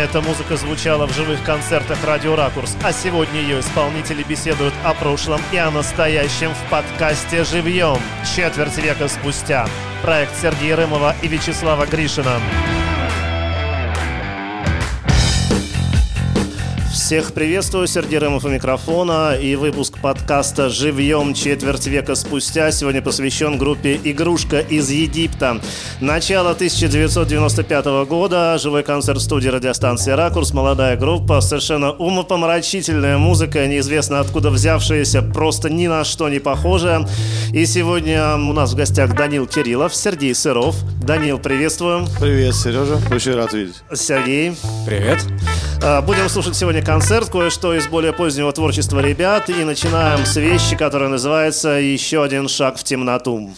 Эта музыка звучала в живых концертах «Радио Ракурс», а сегодня ее исполнители беседуют о прошлом и о настоящем в подкасте «Живьем» четверть века спустя. Проект Сергея Рымова и Вячеслава Гришина. Всех приветствую, Сергей Рымов у микрофона и выпуск подкаста «Живьем четверть века спустя» сегодня посвящен группе «Игрушка из Египта». Начало 1995 года, живой концерт в студии радиостанции «Ракурс», молодая группа, совершенно умопомрачительная музыка, неизвестно откуда взявшаяся, просто ни на что не похожая. И сегодня у нас в гостях Данил Кириллов, Сергей Сыров. Данил, приветствую. Привет, Сережа, очень рад видеть. Сергей. Привет. А, будем слушать сегодня концерт, кое-что из более позднего творчества ребят. И начинаем с вещи, которая называется «Еще один шаг в темноту».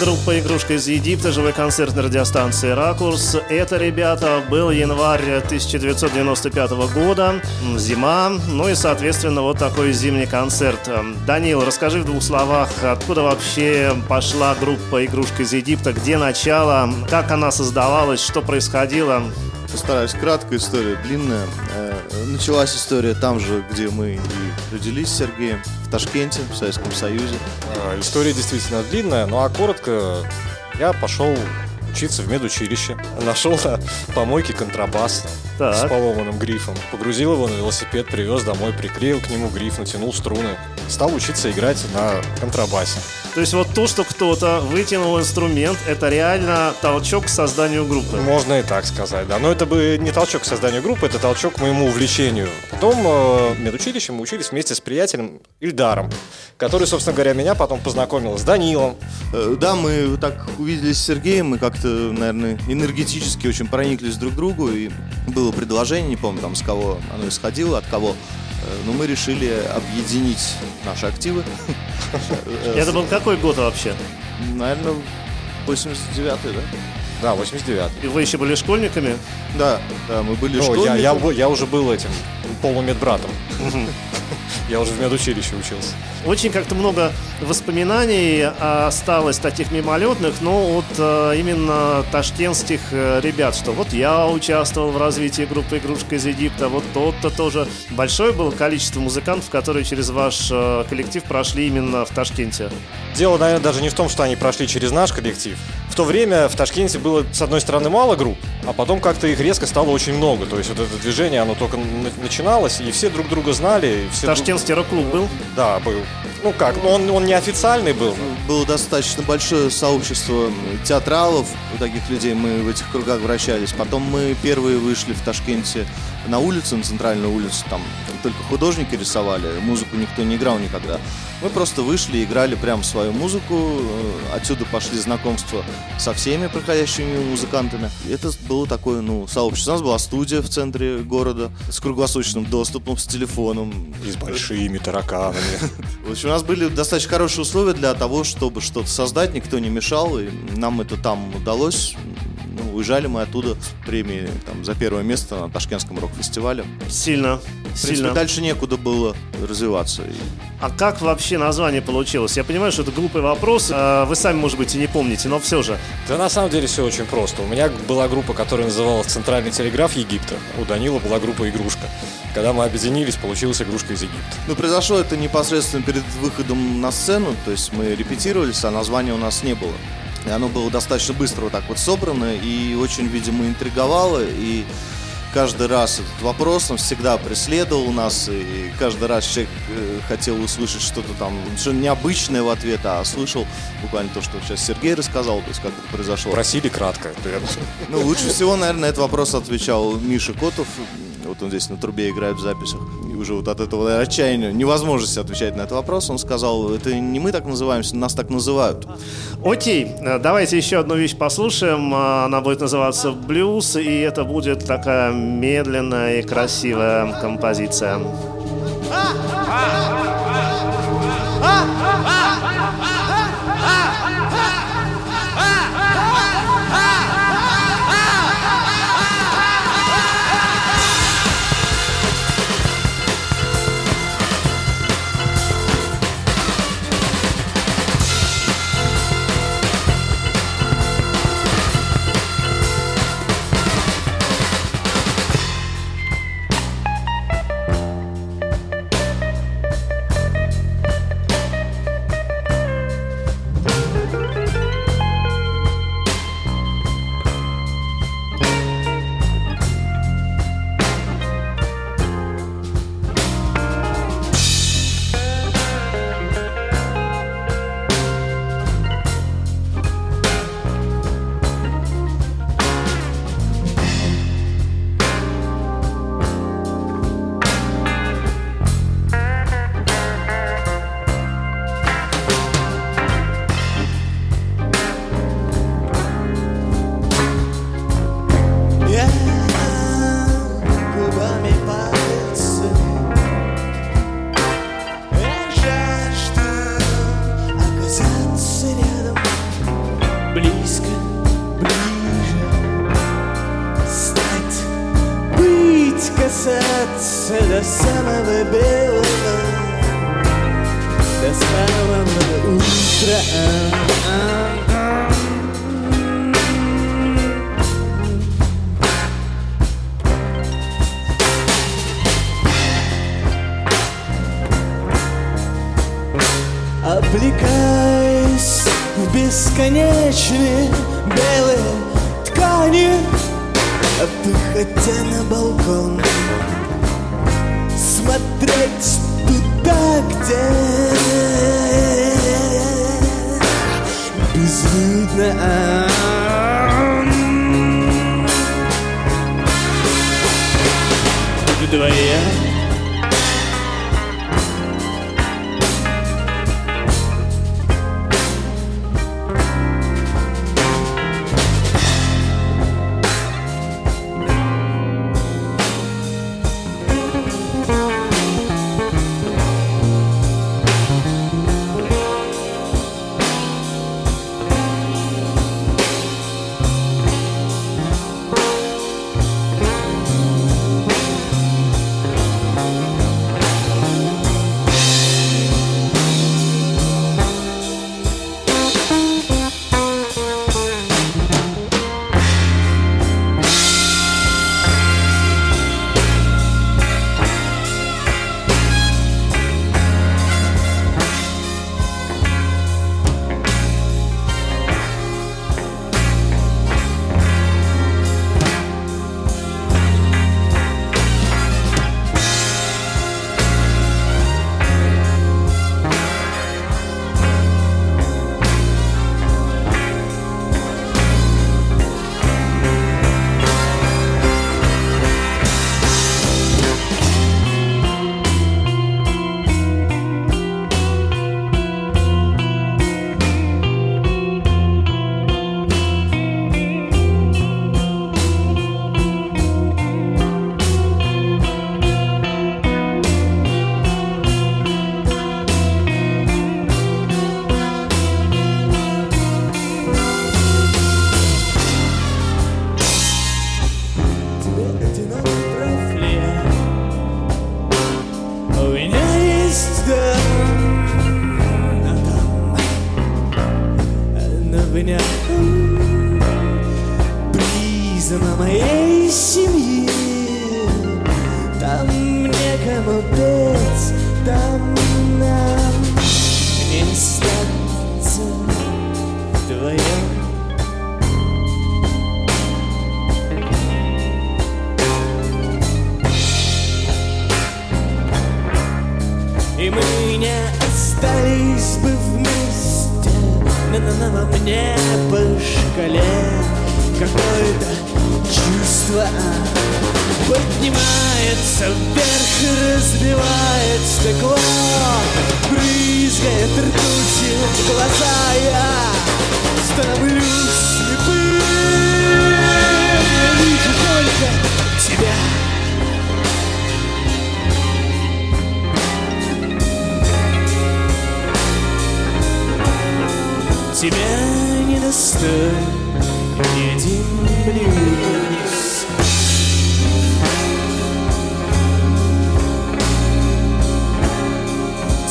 Группа «Игрушка из Египта», живой концерт на радиостанции «Ракурс». Это, ребята, был январь 1995 года, зима, ну и, соответственно, вот такой зимний концерт. Данил, расскажи в двух словах, откуда вообще пошла группа «Игрушка из Египта», где начало, как она создавалась, что происходило? Постараюсь. Краткая история, длинная. Э, началась история там же, где мы и родились с Сергеем, в Ташкенте, в Советском Союзе. История действительно длинная, ну а коротко, я пошел учиться в медучилище. Нашел на помойке контрабас Так. с поломанным грифом. Погрузил его на велосипед, привез домой, приклеил к нему гриф, натянул струны. Стал учиться играть на контрабасе. То есть вот то, что кто-то вытянул инструмент, это реально толчок к созданию группы. Можно и так сказать, да. Но это бы не толчок к созданию группы, это толчок к моему увлечению. Потом э, в медучилище мы учились вместе с приятелем Ильдаром, который, собственно говоря, меня потом познакомил с Данилом. Э, Да, мы так увиделись с Сергеем, мы как-то, наверное, энергетически очень прониклись друг к другу, и было предложение, не помню там с кого оно исходило, от кого, Э, но мы решили объединить наши активы. Это был какой год вообще? Наверное, 89-й, да? Да, 89 И вы еще были школьниками? Да, да, мы были Ну, я, школьниками. я, бу- я уже был этим полумедбратом. Я уже в медучилище учился. Очень как-то много воспоминаний осталось таких мимолетных, но вот э, именно ташкентских э, ребят, что вот я участвовал в развитии группы «Игрушка из Египта», вот тот-то тоже. Большое было количество музыкантов, которые через ваш э, коллектив прошли именно в Ташкенте. Дело, наверное, даже не в том, что они прошли через наш коллектив. В то время в Ташкенте было, с одной стороны, мало групп, а потом как-то их резко стало очень много. То есть вот это движение, оно только начиналось, и все друг друга знали. все друг- Ташкентский рок-клуб был? Да, был. Ну как, ну он, он неофициальный был. Было достаточно большое сообщество театралов, у таких людей мы в этих кругах вращались. Потом мы первые вышли в Ташкенте на улицу, на центральную улицу, там только художники рисовали, музыку никто не играл никогда. Мы просто вышли, играли прям свою музыку, э, отсюда пошли знакомства со всеми проходящими музыкантами. Это было такое, ну, сообщество. У нас была студия в центре города с круглосуточным доступом, с телефоном, И с большими тараканами. в общем, у нас были достаточно хорошие условия для того, чтобы что-то создать, никто не мешал, и нам это там удалось. Ну, уезжали мы оттуда с премией там, за первое место на Ташкентском рок-фестивале. Сильно, В принципе, сильно. дальше некуда было развиваться. А как вообще название получилось? Я понимаю, что это глупый вопрос, а вы сами, может быть, и не помните, но все же. Да на самом деле все очень просто. У меня была группа, которая называлась «Центральный телеграф Египта». У Данила была группа «Игрушка». Когда мы объединились, получилась «Игрушка из Египта». Ну, произошло это непосредственно перед выходом на сцену, то есть мы репетировались, а названия у нас не было. И оно было достаточно быстро вот так вот собрано и очень, видимо, интриговало, и каждый раз этот вопрос, он всегда преследовал нас, и каждый раз человек э, хотел услышать что-то там, что необычное в ответ, а слышал буквально то, что сейчас Сергей рассказал, то есть как это произошло. Просили кратко. Ну, лучше всего, наверное, на этот вопрос отвечал Миша Котов. Вот он здесь на трубе играет в записях. И уже вот от этого отчаяния, невозможности отвечать на этот вопрос, он сказал, это не мы так называемся, нас так называют. Окей, э, давайте еще одну вещь послушаем. А, Она будет называться «Блюз», и это будет такая медленная и красивая композиция. Я шкале Какое-то чувство Поднимается вверх и разбивает стекло Брызгает ртутью в глаза. Я становлюсь слепым вижу только тебя. Тебя ни один блюз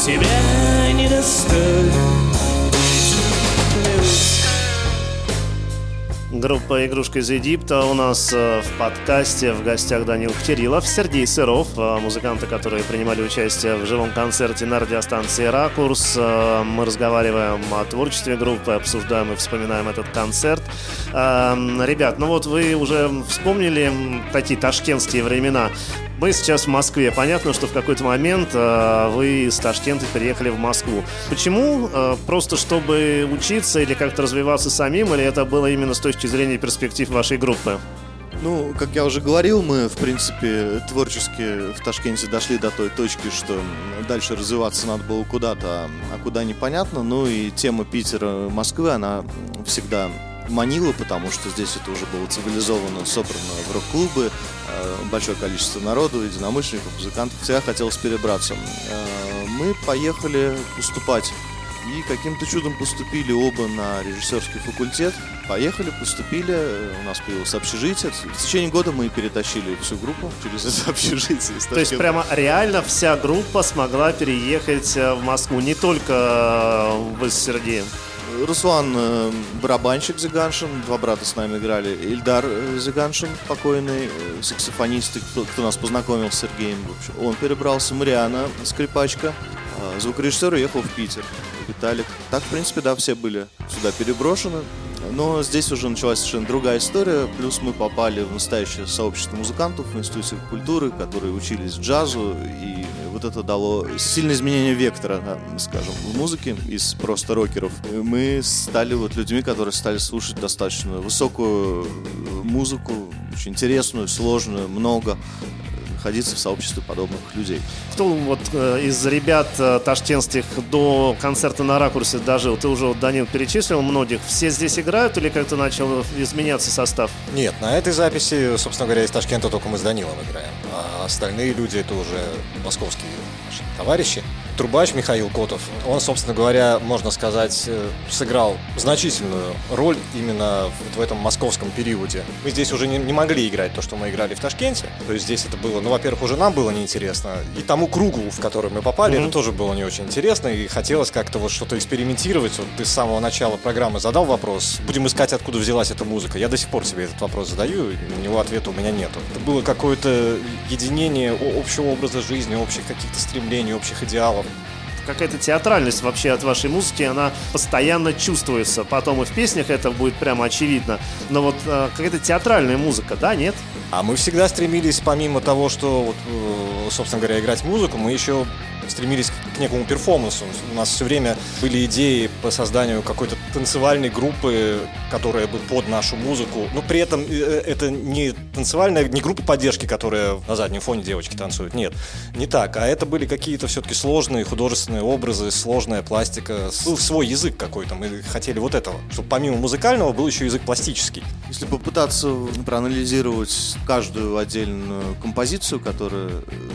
Тебя не достоин Группа «Игрушка из Египта» у нас э, в подкасте в гостях Данил Кириллов, Сергей Сыров, э, музыканты, которые принимали участие в живом концерте на радиостанции «Ракурс». Э, Мы разговариваем о творчестве группы, обсуждаем и вспоминаем этот концерт. Э, Ребят, ну вот вы уже вспомнили такие ташкентские времена. Мы сейчас в Москве. Понятно, что в какой-то момент э, вы из Ташкента переехали в Москву. Почему? Э, просто чтобы учиться или как-то развиваться самим, или это было именно с точки зрения перспектив вашей группы? Ну, как я уже говорил, мы, в принципе, творчески в Ташкенте дошли до той точки, что дальше развиваться надо было куда-то, а куда непонятно. Ну и тема Питера, Москвы, она всегда манила, потому что здесь это уже было цивилизованно, собрано в рок-клубы, большое количество народу, единомышленников, музыкантов. Всегда хотелось перебраться. Э, Мы поехали поступать и каким-то чудом поступили оба на режиссерский факультет. Поехали, поступили, э, у нас появилось общежитие. В течение года мы перетащили всю группу через это общежитие. То есть прямо реально вся группа смогла переехать э, в Москву, не только э, вы с Сергеем. Руслан э, барабанщик Зиганшин, два брата с нами играли. Ильдар э, Зиганшин, покойный э, саксофонист, кто, кто нас познакомил с Сергеем. В общем, он перебрался. Мариана, скрипачка. А Звукорежиссер уехал в Питер. Виталик. Так, в принципе, да, все были сюда переброшены. Но здесь уже началась совершенно другая история. Плюс мы попали в настоящее сообщество музыкантов в Институте культуры, которые учились джазу. И вот это дало сильное изменение вектора, скажем, в музыке из просто рокеров. Мы стали вот людьми, которые стали слушать достаточно высокую музыку, очень интересную, сложную, много находиться в сообществе подобных людей. Кто вот э, из ребят э, ташкентских до концерта на ракурсе дожил? Ты уже, вот, Данил, перечислил многих. Все здесь играют или как-то начал изменяться состав? Нет, на этой записи, собственно говоря, из Ташкента только мы с Данилом играем. А остальные люди это уже московские наши товарищи. Трубач Михаил Котов, он, собственно говоря, можно сказать, э, сыграл значительную роль именно в этом московском периоде. Мы здесь уже не, не могли играть то, что мы играли в Ташкенте. То есть здесь это было, ну, во-первых, уже нам было неинтересно. И тому кругу, в который мы попали, mm-hmm. это тоже было не очень интересно. И хотелось как-то вот что-то экспериментировать. Вот ты с самого начала программы задал вопрос, будем искать, откуда взялась эта музыка. Я до сих пор себе этот вопрос задаю, и на него ответа у меня нету. Это было какое-то единение общего образа жизни, общих каких-то стремлений, общих идеалов Ciao. Какая-то театральность вообще от вашей музыки, она постоянно чувствуется. Потом и в песнях это будет прямо очевидно. Но вот э, какая-то театральная музыка, да, нет? А мы всегда стремились, помимо того, что, вот, э, собственно говоря, играть музыку, мы еще стремились к некому перформансу. У нас все время были идеи по созданию какой-то танцевальной группы, которая бы под нашу музыку. Но при этом э, это не танцевальная, не группа поддержки, которая на заднем фоне девочки танцуют. Нет, не так. А это были какие-то все-таки сложные художественные образы, сложная пластика, был свой язык какой-то. Мы хотели вот этого, чтобы помимо музыкального был еще язык пластический. Если попытаться проанализировать каждую отдельную композицию, которая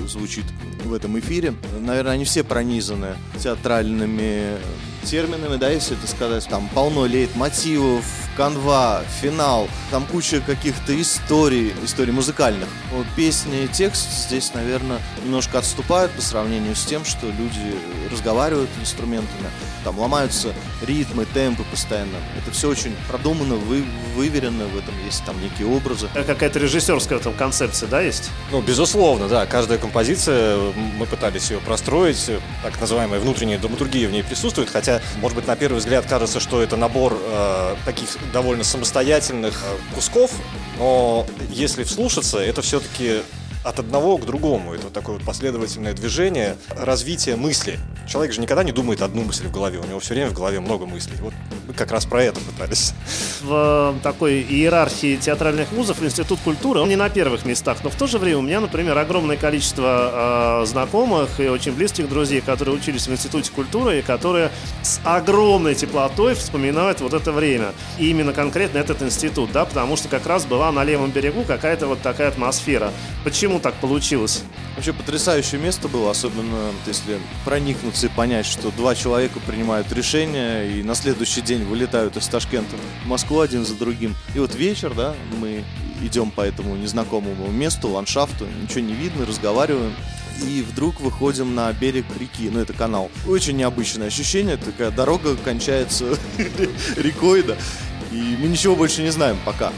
звучит в этом эфире, наверное, они все пронизаны театральными терминами, да, если это сказать, там полно лейтмотивов, канва, финал, там куча каких-то историй, историй музыкальных. Вот песни и текст здесь, наверное, немножко отступают по сравнению с тем, что люди разговаривают инструментами, там ломаются ритмы, темпы постоянно. Это все очень продумано, вы, выверено, в этом есть там некие образы. Какая-то режиссерская там концепция, да, есть? Ну, безусловно, да. Каждая композиция, мы пытались ее простроить, так называемая внутренняя драматургия в ней присутствует, хотя, может быть, на первый взгляд кажется, что это набор э, таких довольно самостоятельных э, кусков, но если вслушаться, это все-таки от одного к другому. Это такое вот последовательное движение, развитие мысли. Человек же никогда не думает одну мысль в голове, у него все время в голове много мыслей. Вот мы как раз про это пытались. В э, такой иерархии театральных вузов Институт культуры, он не на первых местах, но в то же время у меня, например, огромное количество э, знакомых и очень близких друзей, которые учились в Институте культуры и которые с огромной теплотой вспоминают вот это время. И именно конкретно этот институт, да, потому что как раз была на левом берегу какая-то вот такая атмосфера. Почему Почему так получилось? Вообще потрясающее место было, особенно если проникнуться и понять, что два человека принимают решения и на следующий день вылетают из Ташкента в Москву один за другим. И вот вечер, да, мы идем по этому незнакомому месту, ландшафту, ничего не видно, разговариваем и вдруг выходим на берег реки, ну это канал. Очень необычное ощущение, такая дорога кончается рекой, да, и мы ничего больше не знаем пока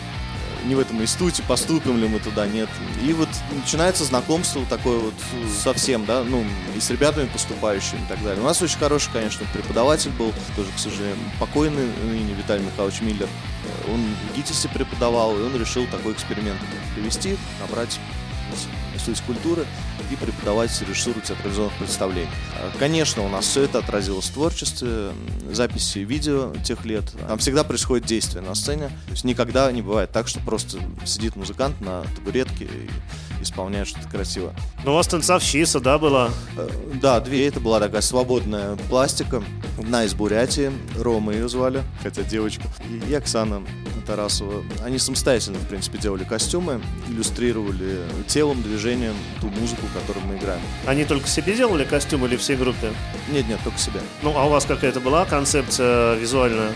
не в этом институте, поступим ли мы туда, нет. И вот начинается знакомство такое вот совсем, да, ну, и с ребятами поступающими и так далее. У нас очень хороший, конечно, преподаватель был, тоже, к сожалению, покойный ныне Виталий Михайлович Миллер. Он в ГИТИСе преподавал, и он решил такой эксперимент провести, набрать институте культуры и преподавать режиссуру театрализованных представлений. Конечно, у нас все это отразилось в творчестве, записи видео тех лет. Там всегда происходит действие на сцене. То есть никогда не бывает так, что просто сидит музыкант на табуретке и исполняет что-то красиво. Ну, у вас танцовщица, да, была? Э, да, две. Это была такая свободная пластика. Одна из Бурятии, Рома ее звали, хотя девочка. И Оксана Тарасова. Они самостоятельно, в принципе, делали костюмы, иллюстрировали телом, движением ту музыку, которую мы играем. Они только себе делали костюмы или всей группе? Нет, нет, только себе. Ну, а у вас какая-то была концепция визуальная?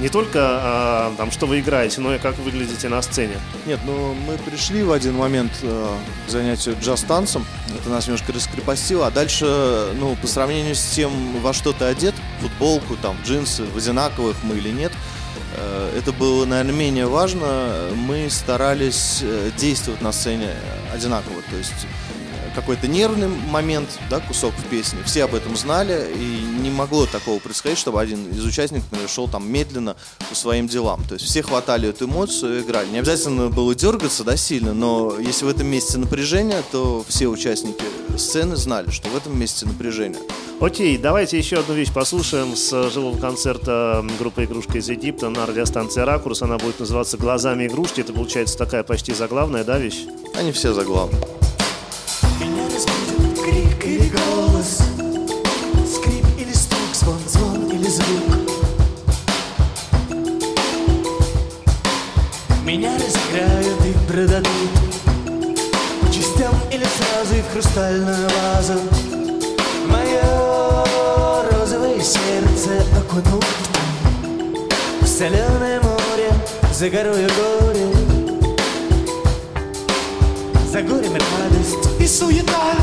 не только а, там, что вы играете, но и как выглядите на сцене. Нет, ну мы пришли в один момент э, к занятию джаз-танцем. Это нас немножко раскрепостило. А дальше, ну, по сравнению с тем, во что ты одет, футболку, там, джинсы, в одинаковых мы или нет, это было, наверное, менее важно. Мы старались э, действовать на сцене одинаково. То есть какой-то нервный момент, да, кусок в песне. Все об этом знали, и не могло такого происходить, чтобы один из участников, например, шел там медленно по своим делам. То есть все хватали эту эмоцию и играли. Не обязательно было дергаться, да, сильно, но если в этом месте напряжение, то все участники сцены знали, что в этом месте напряжение. Окей, давайте еще одну вещь послушаем с живого концерта группы «Игрушка из Египта» на радиостанции «Ракурс». Она будет называться «Глазами игрушки». Это получается такая почти заглавная, да, вещь? Они все заглавные. Голос. Скрип или стук, звон, звон или звук. Меня разыграют и продадут. Частям или сразу и в хрустальную вазу. Мое розовое сердце окунут В соленое море за горою горе. За горем радость и суета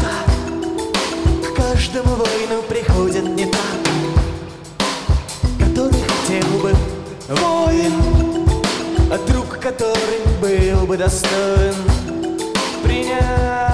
каждому воину приходят не так Который хотел бы воин А друг, который был бы достоин Принять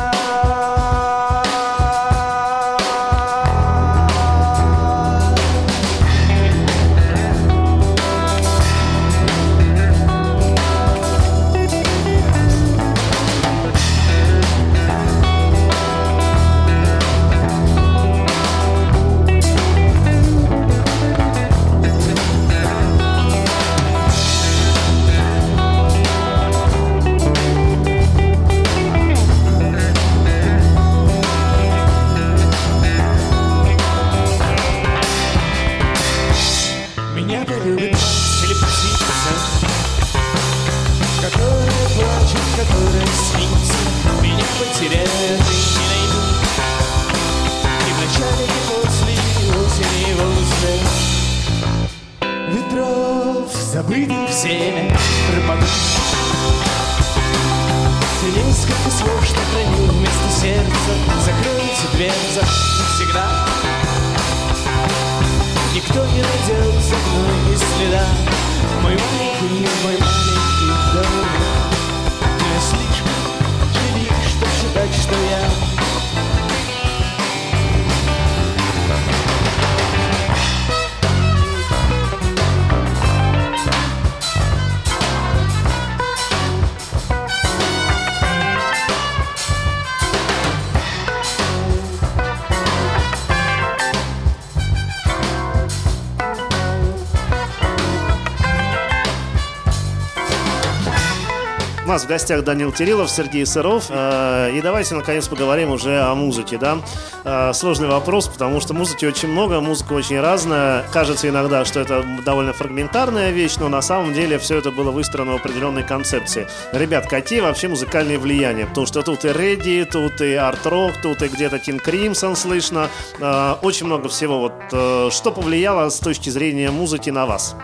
гостях Данил Терилов, Сергей Сыров. Э, И давайте, наконец, поговорим уже о музыке, да? Э, Сложный вопрос, потому что музыки очень много, музыка очень разная. Кажется иногда, что это довольно фрагментарная вещь, но на самом деле все это было выстроено в определенной концепции. Ребят, какие вообще музыкальные влияния? Потому что тут и Редди, тут и арт-рок, тут и где-то Тин Кримсон слышно. Э, Очень много всего. Вот что повлияло с точки зрения музыки на вас?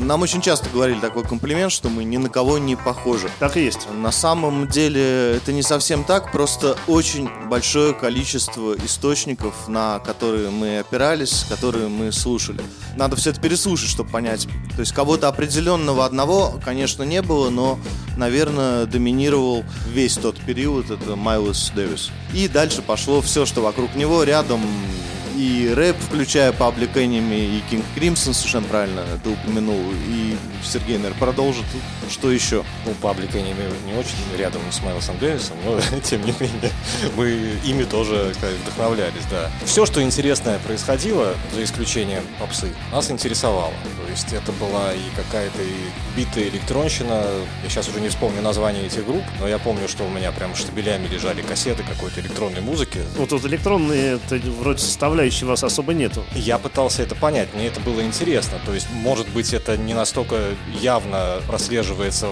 Нам очень часто говорили такой комплимент, что мы ни на кого не похожи. Так и есть. На самом деле это не совсем так, просто очень большое количество источников, на которые мы опирались, которые мы слушали. Надо все это переслушать, чтобы понять. То есть кого-то определенного одного, конечно, не было, но, наверное, доминировал весь тот период, это Майлз Дэвис. И дальше пошло все, что вокруг него, рядом и рэп, включая Public Enemy, и King Crimson, совершенно правильно ты упомянул, и Сергей, наверное, продолжит. Что еще? Ну, паблик Enemy не очень рядом с Майлсом Дэвисом, но тем не менее мы ими тоже как, вдохновлялись, да. Все, что интересное происходило, за исключением попсы, нас интересовало. То есть это была и какая-то и битая электронщина. Я сейчас уже не вспомню название этих групп, но я помню, что у меня прям штабелями лежали кассеты какой-то электронной музыки. Вот тут электронные, это вроде составляющей вас особо нету. Я пытался это понять, мне это было интересно. То есть, может быть, это не настолько явно прослеживается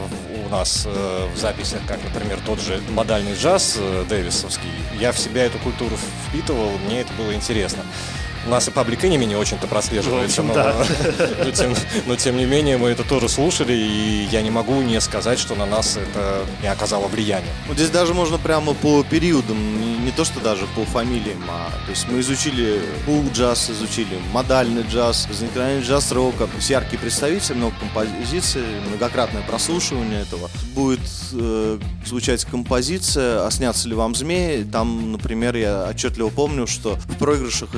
у нас э, в записях, как, например, тот же модальный джаз э, дэвисовский. Я в себя эту культуру впитывал, мне это было интересно. У нас и паблик Enemy не очень-то прослеживается, общем, но, да. но, тем, но тем не менее мы это тоже слушали, и я не могу не сказать, что на нас это не оказало влияния. Вот здесь даже можно прямо по периодам, не, не то что даже по фамилиям, а то есть мы изучили пул джаз, изучили модальный джаз, возникновение джаз-рока. То есть яркие представители, много композиций, многократное прослушивание этого. Будет э, звучать композиция «А снятся ли вам змеи?» Там, например, я отчетливо помню, что в проигрышах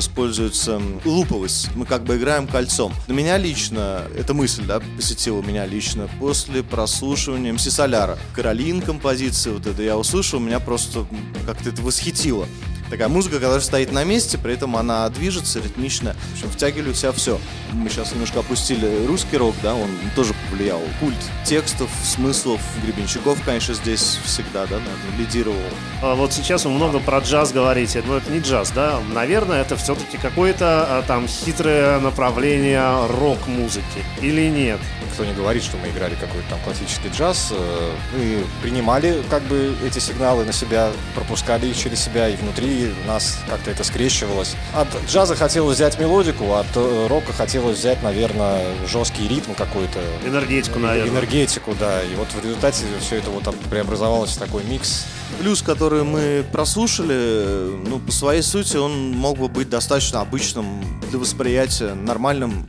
используется луповость. Мы как бы играем кольцом. На меня лично, эта мысль, да, посетила меня лично после прослушивания МС Соляра. Каролин композиции вот это я услышал, меня просто как-то это восхитило. Такая музыка, которая стоит на месте, при этом она движется ритмично, в общем, втягивали в себя все. Мы сейчас немножко опустили русский рок, да, он тоже повлиял. Культ текстов, смыслов, Гребенщиков, конечно, здесь всегда, да, наверное, лидировал. А Вот сейчас вы много про джаз говорите, но это не джаз, да? Наверное, это все-таки какое-то а, там хитрое направление рок-музыки или нет? Никто не говорит, что мы играли какой-то там классический джаз. Э, Мы принимали как бы эти сигналы на себя, пропускали их через себя, и внутри нас как-то это скрещивалось. От джаза хотелось взять мелодику, от э, рока хотелось взять, наверное, жесткий ритм какой-то. Энергетику, наверное. Энергетику, да. И вот в результате все это вот там преобразовалось в такой микс. Блюз, который мы прослушали, ну, по своей сути, он мог бы быть достаточно обычным для восприятия нормальным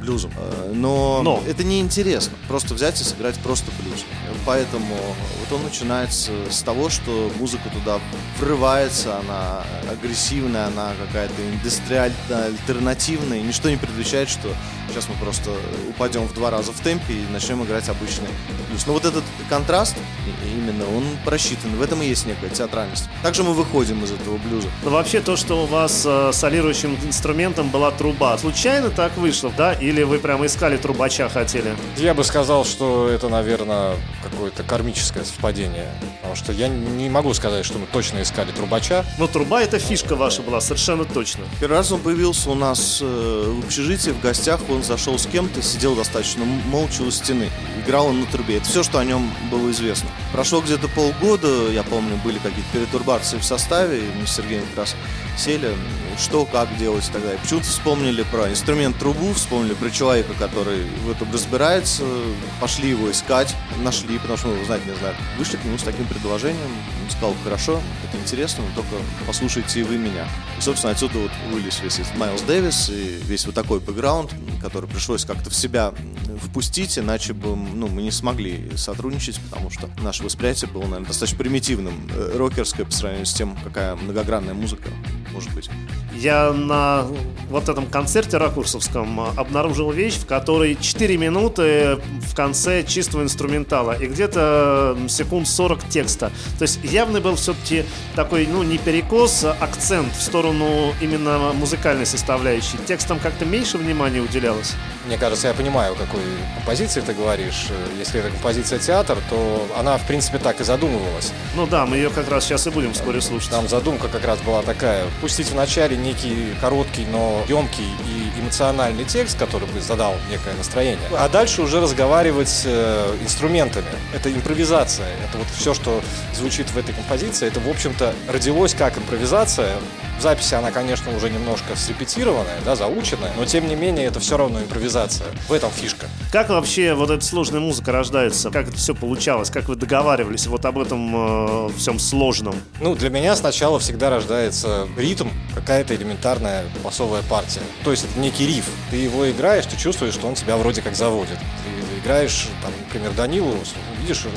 блюзом. Э, Но, Но. это неинтересно. Просто взять и сыграть просто блюз. Поэтому вот он начинается с того, что музыка туда врывается, она агрессивная, она какая-то индустриально альтернативная. И ничто не предвещает, что сейчас мы просто упадем в два раза в темпе и начнем играть обычный блюз. Но вот этот контраст именно, он просчитан. В этом и есть некая театральность. Также мы выходим из этого блюза. Но вообще то, что у вас э, солирующим инструментом была труба, случайно так вышло, да? Или вы прямо искали трубача хотели? Я бы сказал, что это, наверное, какое-то кармическое совпадение. Потому что я не могу сказать, что мы точно искали трубача. Но труба это фишка ваша была, совершенно точно. Первый раз он появился у нас э, в общежитии, в гостях, он зашел с кем-то, сидел достаточно молча у стены. Играл он на трубе. Это все, что о нем было известно. Прошло где-то полгода, я помню, были какие-то перетурбации в составе, и мы с Сергеем как раз сели, что, как делать и так далее. Почему-то вспомнили про инструмент трубу, вспомнили про человека, который в этом разбирается, пошли его искать, нашли, потому что, ну, знаете, не знаю, вышли к нему с таким предложением, он сказал, хорошо, это интересно, но только послушайте и вы меня. И, собственно, отсюда вот вылез весь этот Майлз Дэвис и весь вот такой бэкграунд, который пришлось как-то в себя впустить, иначе бы ну, мы не смогли сотрудничать, потому что наше восприятие было, наверное, достаточно примитивным, э, рокерское по сравнению с тем, какая многогранная музыка может быть. Я на вот этом концерте ракурсовском обнаружил вещь, в которой 4 минуты в конце чистого инструментала и где-то секунд 40 текста. То есть явный был все-таки такой, ну, не перекос, а акцент в сторону именно музыкальной составляющей. Текстам как-то меньше внимания уделялось. Мне кажется, я понимаю, о какой композиции ты говоришь. Если это композиция театр, то она, в принципе, так и задумывалась. Ну да, мы ее как раз сейчас и будем вскоре слушать. Там задумка как раз была такая. Пустить вначале некий короткий, но емкий и эмоциональный текст, который бы задал некое настроение. А дальше уже разговаривать э, инструментами. Это импровизация. Это вот все, что звучит в этой композиции, это, в общем-то, родилось как импровизация. В записи она, конечно, уже немножко срепетированная, да, заученная, но тем не менее это все равно импровизация. В этом фишка. Как вообще вот эта сложная музыка рождается? Как это все получалось? Как вы договаривались вот об этом э, всем сложном? Ну, для меня сначала всегда рождается ритм, какая-то элементарная басовая партия. То есть это некий риф. Ты его играешь, ты чувствуешь, что он тебя вроде как заводит. Ты играешь, там, например, Данилу, видишь, что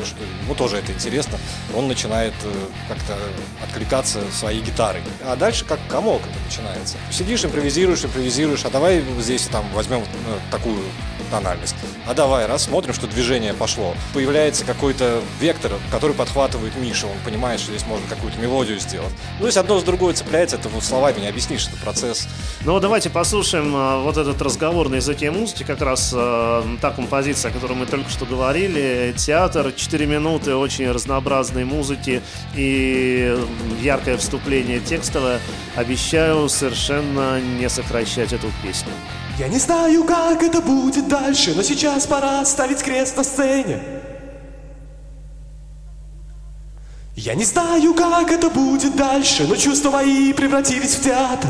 ему тоже это интересно, он начинает э, как-то откликаться своей гитарой. А дальше как комок это начинается. Сидишь, импровизируешь, импровизируешь, а давай здесь там возьмем э, такую тональность. А давай, раз, смотрим, что движение пошло. Появляется какой-то вектор, который подхватывает Миша. Он понимает, что здесь можно какую-то мелодию сделать. Ну, то одно с другой цепляется, это вот словами не объяснишь, это процесс. Ну, давайте послушаем э, вот этот разговор на языке музыки, как раз э, та композиция, о которой мы только что говорили. Театр, 4 минуты очень разнообразной музыки и яркое вступление текстовое. Обещаю совершенно не сокращать эту песню. Я не знаю, как это будет дальше, но сейчас пора ставить крест на сцене. Я не знаю, как это будет дальше, но чувства мои превратились в театр.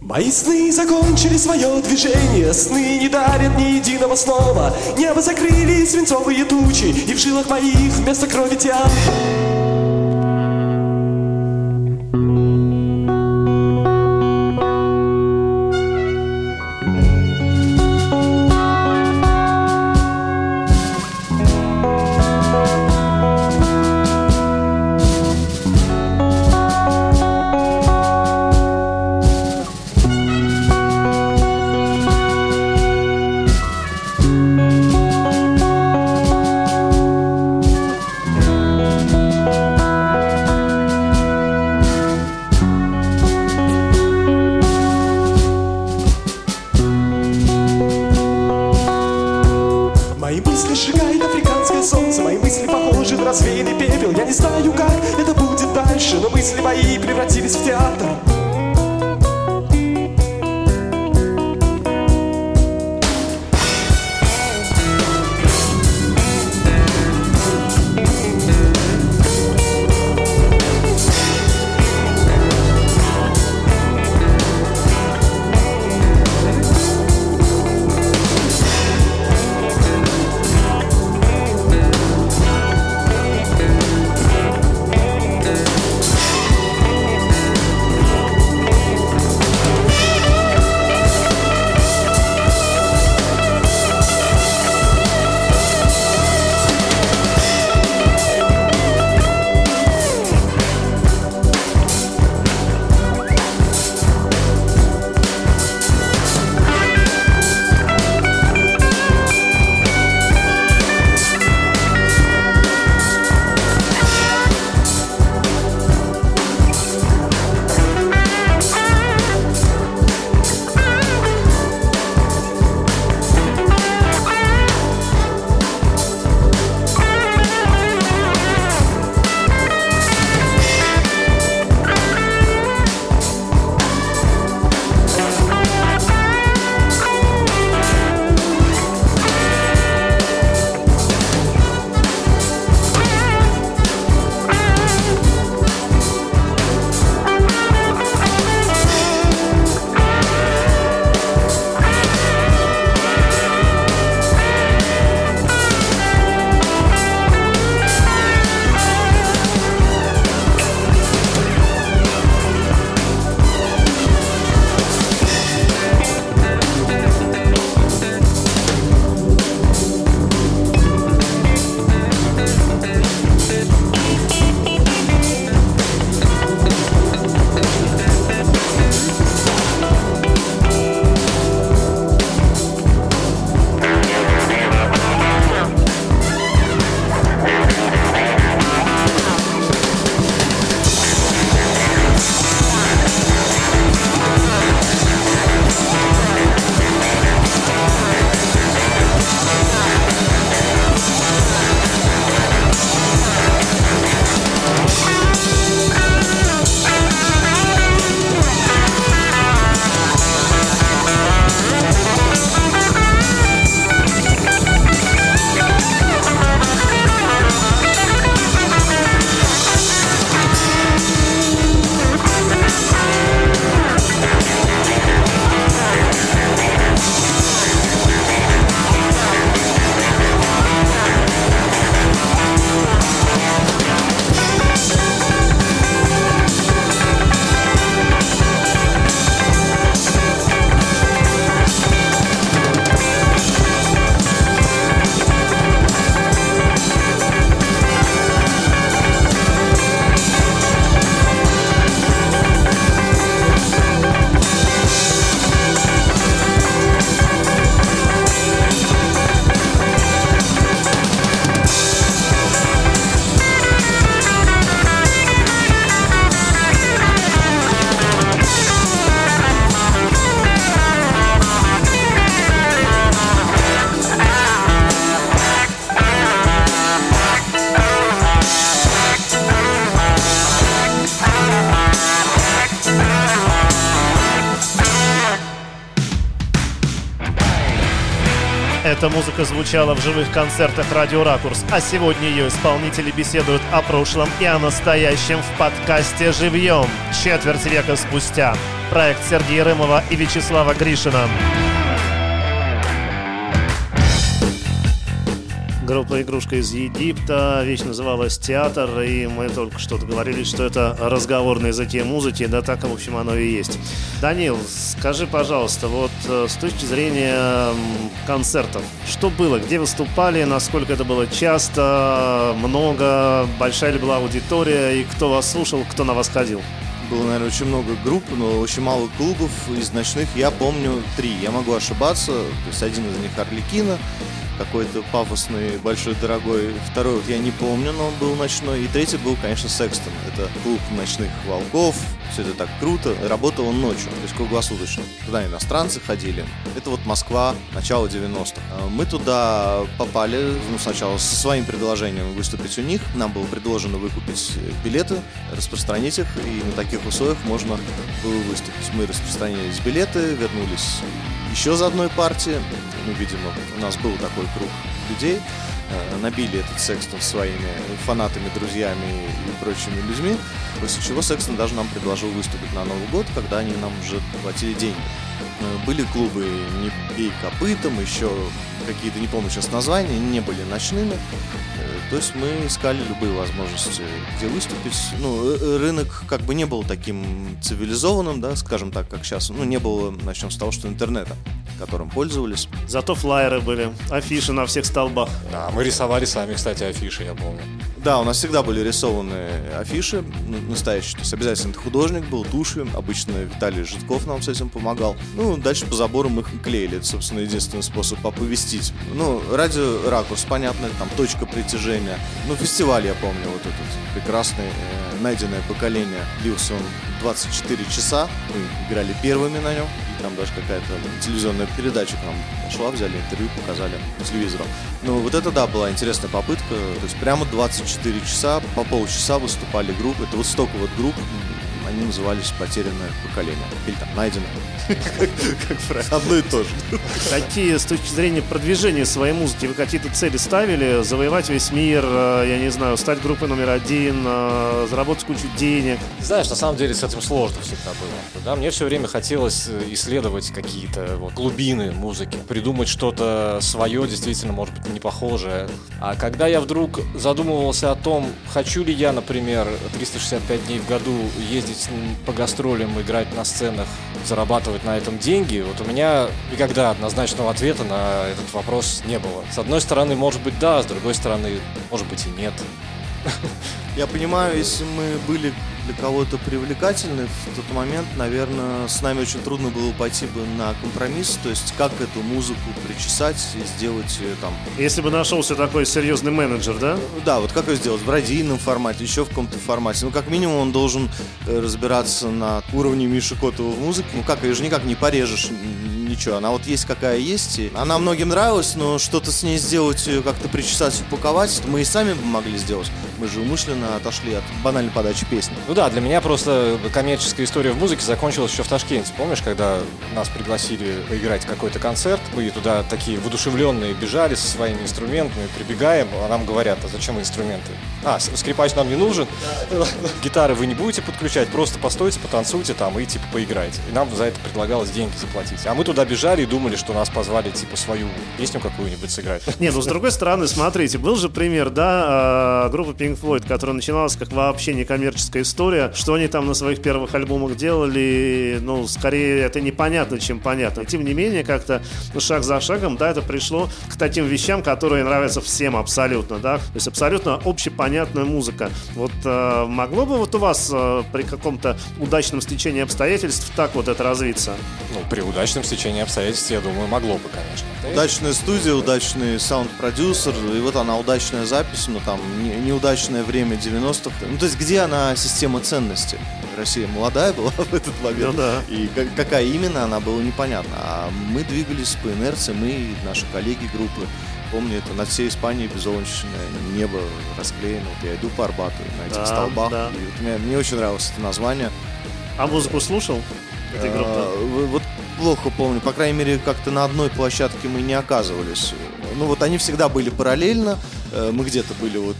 Мои сны закончили свое движение Сны не дарят ни единого слова Небо закрыли свинцовые тучи И в жилах моих вместо крови тян музыка звучала в живых концертах «Радио Ракурс», а сегодня ее исполнители беседуют о прошлом и о настоящем в подкасте «Живьем» четверть века спустя. проект Сергея Рымова и Вячеслава Гришина. Группа «Игрушка из Египта», вещь называлась «Театр», и мы только что говорили, что это разговорные языке музыки, да так, в общем, оно и есть. Данил, скажи, пожалуйста, вот э, с точки зрения концертов, что было, где выступали, насколько это было часто, много, большая ли была аудитория, и кто вас слушал, кто на вас ходил? Было, наверное, очень много групп, но очень мало клубов из ночных. Я помню три. Я могу ошибаться. То есть один из них Орликина, какой-то пафосный, большой, дорогой. Второй я не помню, но он был ночной. И третий был, конечно, Секстон. Это клуб ночных волков. Все это так круто. Работал он ночью, то есть круглосуточно. Туда иностранцы ходили. Это вот Москва, начало 90-х. А мы туда попали, ну, сначала со своим предложением выступить у них. Нам было предложено выкупить билеты, распространить их, и на таких условиях можно было выступить. Мы распространились билеты, вернулись еще за одной партией. Ну, видимо, у нас был такой круг людей. Э, набили этот Секстон своими фанатами, друзьями и прочими людьми. После чего Секстон даже нам предложил выступить на Новый год, когда они нам уже платили деньги. Э, были клубы «Не бей копытом», еще какие-то, не помню сейчас названия, не были ночными. Э, то есть мы искали любые возможности, где выступить. Ну, рынок как бы не был таким цивилизованным, да, скажем так, как сейчас. Ну, не было, начнем с того, что интернета которым пользовались. Зато флайеры были, афиши на всех столбах. Да, мы рисовали сами, кстати, афиши, я помню. Да, у нас всегда были рисованы афиши, ну, настоящие. То есть обязательно художник был, тушью. Обычно Виталий Житков нам с этим помогал. Ну, дальше по заборам их клеили. Это, собственно, единственный способ оповестить. Ну, радио ракурс, понятно, там точка притяжения. Ну, фестиваль, я помню, вот этот прекрасный, э, найденное поколение. Длился он 24 часа. Мы играли первыми на нем. Там даже какая-то телевизионная передача к нам пошла, взяли интервью, показали по телевизору. Ну, вот это, да, была интересная попытка. То есть прямо 24 часа, по полчаса выступали группы. Это вот столько вот групп, они назывались «Потерянное поколение». Или там «Найденное». Как правило. Одно и то же. Какие, с точки зрения продвижения своей музыки, вы какие-то цели ставили? Завоевать весь мир, э, я не знаю, стать группой номер один, э, заработать кучу денег? Знаешь, на самом деле с этим сложно всегда было. Да, мне все время хотелось э, исследовать какие-то вот, глубины музыки, придумать что-то свое, действительно, может быть, не похожее. А когда я вдруг задумывался о том, хочу ли я, например, 365 дней в году ездить по гастролям, играть на сценах, зарабатывать на этом деньги, вот у меня никогда однозначного ответа на этот вопрос не было. С одной стороны, может быть, да, с другой стороны, может быть, и нет. Я понимаю, если мы были для кого-то привлекательны в тот момент, наверное, с нами очень трудно было пойти бы на компромисс, то есть как эту музыку причесать и сделать ее там... Если бы нашелся такой серьезный менеджер, да? Да, вот как ее сделать в радийном формате, еще в каком-то формате. Ну, как минимум, он должен э, разбираться на уровне Миши Котова в музыке. Ну, как, ее же никак не порежешь ничего. Она вот есть какая есть. Она многим нравилась, но что-то с ней сделать, ее как-то причесать, упаковать, мы и сами могли сделать. Мы же умышленно отошли от банальной подачи песни. Ну да, для меня просто коммерческая история в музыке закончилась еще в Ташкенте. Помнишь, когда нас пригласили поиграть какой-то концерт, мы туда такие воодушевленные бежали со своими инструментами, прибегаем, а нам говорят, а зачем инструменты? А, скрипач нам не нужен, гитары вы не будете подключать, просто постойте, потанцуйте там и типа поиграйте. И нам за это предлагалось деньги заплатить. А мы туда бежали и думали, что нас позвали типа свою песню какую-нибудь сыграть. Не, ну с другой стороны, смотрите, был же пример, да, а, группы Pink Floyd, которая начиналась как вообще некоммерческая история, что они там на своих первых альбомах делали, ну, скорее это непонятно, чем понятно. Тем не менее, как-то ну, шаг за шагом, да, это пришло к таким вещам, которые нравятся всем абсолютно, да, то есть абсолютно общепонятная музыка. Вот э, могло бы вот у вас э, при каком-то удачном стечении обстоятельств так вот это развиться? Ну, при удачном стечении обстоятельств, я думаю, могло бы, конечно. Удачная студия, удачный саунд-продюсер, и вот она удачная запись, но там не, неудачное время 90-х. Ну, то есть где она система ценностей? Россия молодая была в этот момент, ну, да. и как, какая именно она была непонятно. А мы двигались по инерции, мы и наши коллеги группы. Помню, это над всей Испанией безоблачное небо расклеено. Вот я иду по Арбату на этих Да, столбах. да. И вот мне, мне очень нравилось это название. А музыку слушал этой группы? А, Вот плохо помню, по крайней мере, как-то на одной площадке мы не оказывались. Ну вот они всегда были параллельно, э, мы где-то были вот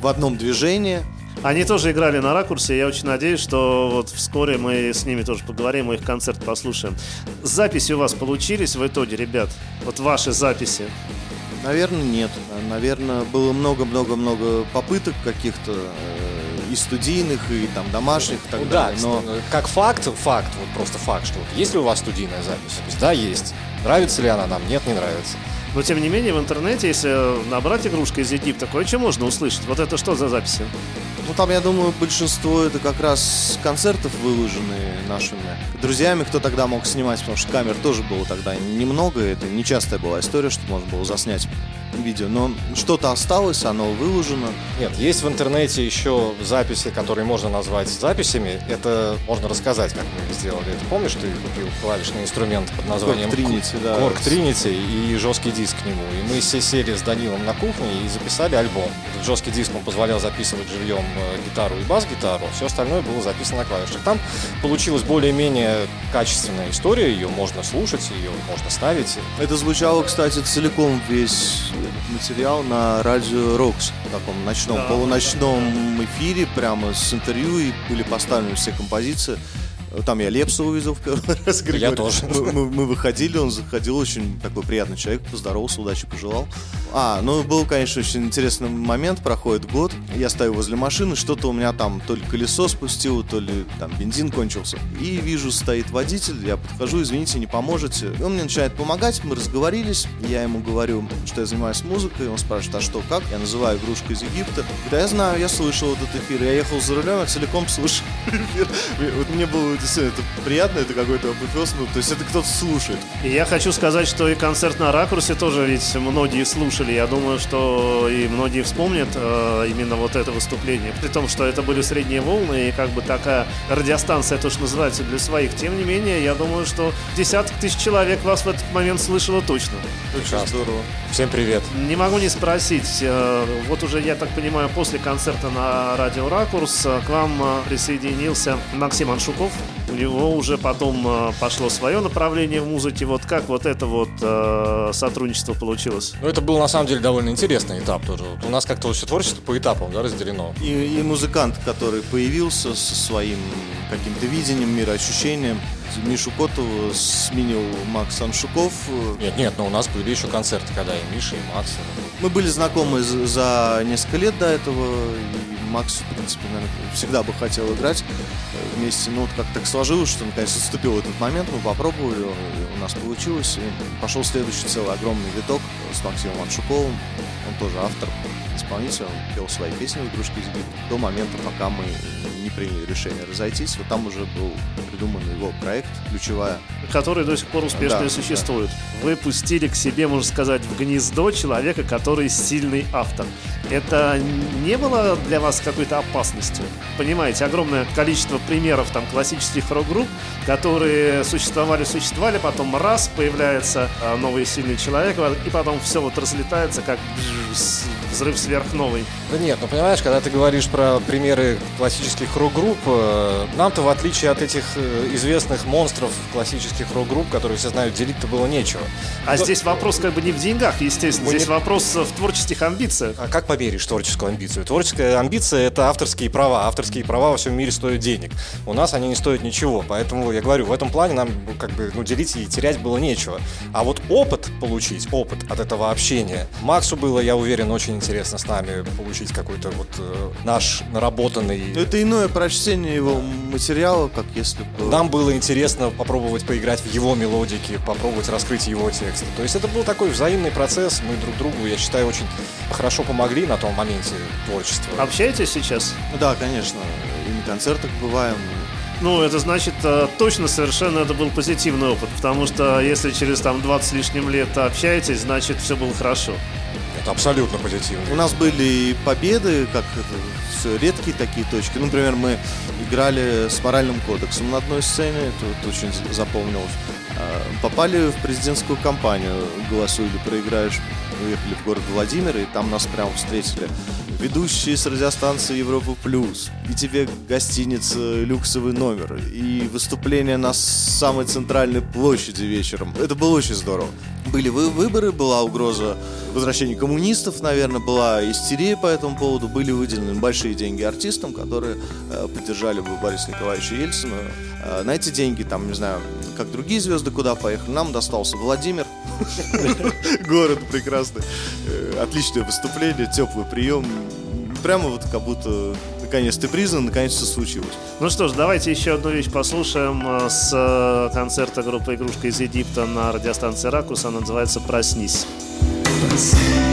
в одном движении. Они тоже играли на ракурсе. Я очень надеюсь, что вот вскоре мы с ними тоже поговорим, мы их концерт послушаем. Записи у вас получились в итоге, ребят? Вот ваши записи. Наверное, нет. Наверное, было много-много-много попыток каких-то э, и студийных, и там домашних, и так Ну да, далее. Но как факт, факт, вот просто факт, что вот есть ли у вас студийная запись? То есть, да, есть. Нравится ли она нам? Нет, не нравится. Но тем не менее в интернете, если набрать игрушка из Египта, кое-что можно услышать. Вот это что за записи? Ну, там, я думаю, большинство это как раз концертов выложены нашими друзьями, кто тогда мог снимать, потому что камер тоже было тогда немного, это нечастая была история, что можно было заснять видео, но что-то осталось, оно выложено. Нет, есть в интернете еще записи, которые можно назвать записями. Это можно рассказать, как мы сделали. Это помнишь, ты купил клавишный инструмент под названием Korg Trinity, да. Korg Trinity и жесткий диск к нему. И мы все сели с Данилом на кухне и записали альбом. Этот жесткий диск он позволял записывать живьем э, гитару и бас-гитару. Все остальное было записано на клавишах. Там получилась более-менее качественная история. Ее можно слушать, ее можно ставить. Это звучало, кстати, целиком весь материал на радио Рокс, в таком ночном, Да, полуночном эфире, прямо с интервью, и были поставлены все композиции. Там я Лепса увидел в первый раз. Григорий. тоже. Мы, мы- мы выходили, он заходил, очень такой приятный человек, поздоровался, удачи пожелал. А, ну был, конечно, очень интересный момент, проходит год, я стою возле машины, что-то у меня там то ли колесо спустило, то ли там бензин кончился. И вижу, стоит водитель, я подхожу, извините, не поможете. И он мне начинает помогать, мы разговорились, я ему говорю, что я занимаюсь музыкой, он спрашивает, а что, как? Я называю игрушку из Египта. Да я знаю, я слышал этот эфир, я ехал за рулем, я целиком слушал эфир. Вот мне было действительно это приятно, это какой-то апофеоз, ну, то есть это кто-то слушает. И я хочу сказать, что и концерт на ракурсе тоже ведь многие слушали. Я думаю, что и многие вспомнят э, именно вот это выступление. При том, что это были средние волны и как бы такая радиостанция, то, что называется, для своих. Тем не менее, я думаю, что десяток тысяч человек вас в этот момент слышало точно. Очень здорово. Всем привет. Не могу не спросить, э, вот уже, я так понимаю, после концерта на Радио Ракурс э, к вам э, присоединился Максим Аншуков. У него уже потом э, пошло свое направление в музыке. Вот как вот это вот э, сотрудничество получилось? Ну, это был на самом деле довольно интересный этап тоже. Вот у нас как-то все творчество по этапам да, разделено. И, и музыкант, который появился со своим каким-то видением, мироощущением. Мишу Котову сменил Макс Аншуков. Нет, нет, но у нас были еще концерты, когда и Миша, и Макс. Мы были знакомы за- за несколько лет до этого, и Макс, в принципе, наверное, всегда бы хотел играть вместе. Но вот как так сложилось, что наконец наступил этот момент, мы попробовали, и у нас получилось. И пошел следующий целый огромный виток с Максимом Аншуковым. Он тоже автор, исполнитель, он пел свои песни в «Игрушке из Египта» до момента, пока мы не приняли решение разойтись. Вот там уже был придуман его проект «Ключевая». который до сих пор успешно Да, существует. Вы пустили к себе, можно сказать, в гнездо человека, который сильный автор. Это не было для вас какой-то опасностью? Понимаете, огромное количество примеров там классических рок-групп, которые существовали, существовали, потом раз появляется а, новый сильный человек, и потом все вот разлетается, как взрыв сверхновый. Да нет, ну понимаешь, когда ты говоришь про примеры классических рок-групп, э, нам-то в отличие от этих э, известных монстров классических рок-групп, которые все знают, делить-то было нечего. А Ну, здесь вопрос как бы не в деньгах, естественно, Мы здесь не- вопрос в творческих амбициях. А как померишь творческую амбицию? Творческая амбиция – это авторские права. Авторские права во всем мире стоят денег. У нас они не стоят ничего. Поэтому, я говорю, в этом плане нам ну, как бы ну, делить и терять было нечего. А вот опыт получить, опыт от этого общения. Максу было, я уверен, очень интересно с нами получить какой-то вот э, наш наработанный... Но это иное прочтение его материала, как если бы... Нам было интересно попробовать поиграть в его мелодики, попробовать раскрыть его тексты. То есть это был такой взаимный процесс. Мы друг другу, я считаю, очень хорошо помогли на том моменте творчества. Общаетесь сейчас? Ну Да, конечно, и на концертах бываем. Ну, это значит, э, точно совершенно это был позитивный опыт, потому что если через там 20 с лишним лет общаетесь, значит, все было хорошо. Абсолютно позитивно. У нас были победы, как это, редкие такие точки. Ну, Например, мы играли с моральным кодексом на одной сцене, это очень за- запомнилось. А, Попали в президентскую кампанию «Голосуй или проиграешь». Уехали в город Владимир, и там нас прямо встретили. Ведущие с радиостанции Европа Плюс. И тебе гостиница люксовый номер. И выступление на самой центральной площади вечером. Это было очень здорово. были вы- выборы, была угроза возвращения коммунистов, наверное, была истерия по этому поводу, были выделены большие деньги артистам, которые э, поддержали бы Бориса Николаевича Ельцина. Э, на эти деньги, там, не знаю, как другие звезды куда поехали, нам достался Владимир, город прекрасный, Э, отличное выступление, теплый прием, прямо вот как будто наконец ты признан, наконец все случилось. Ну что ж, давайте еще одну вещь послушаем э, с э, концерта группы «Игрушка из Египта» на радиостанции «Ракус». Она называется «Проснись». Проснись,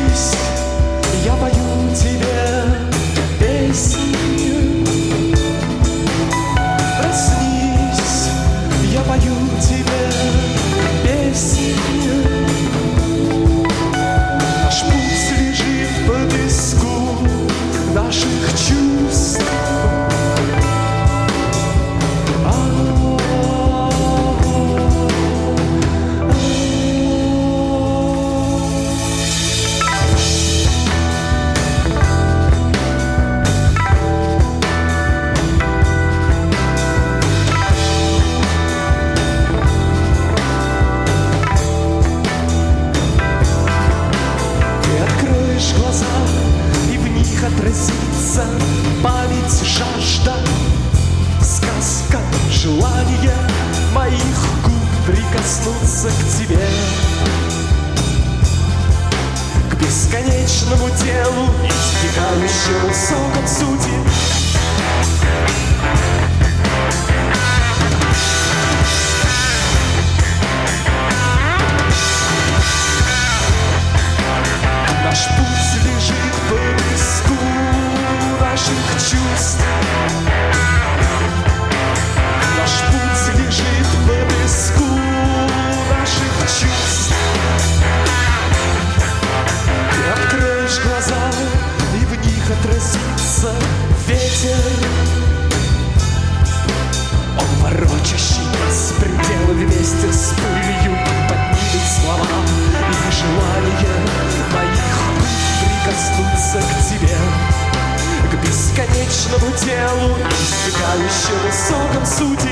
истекающему соком сути. Наш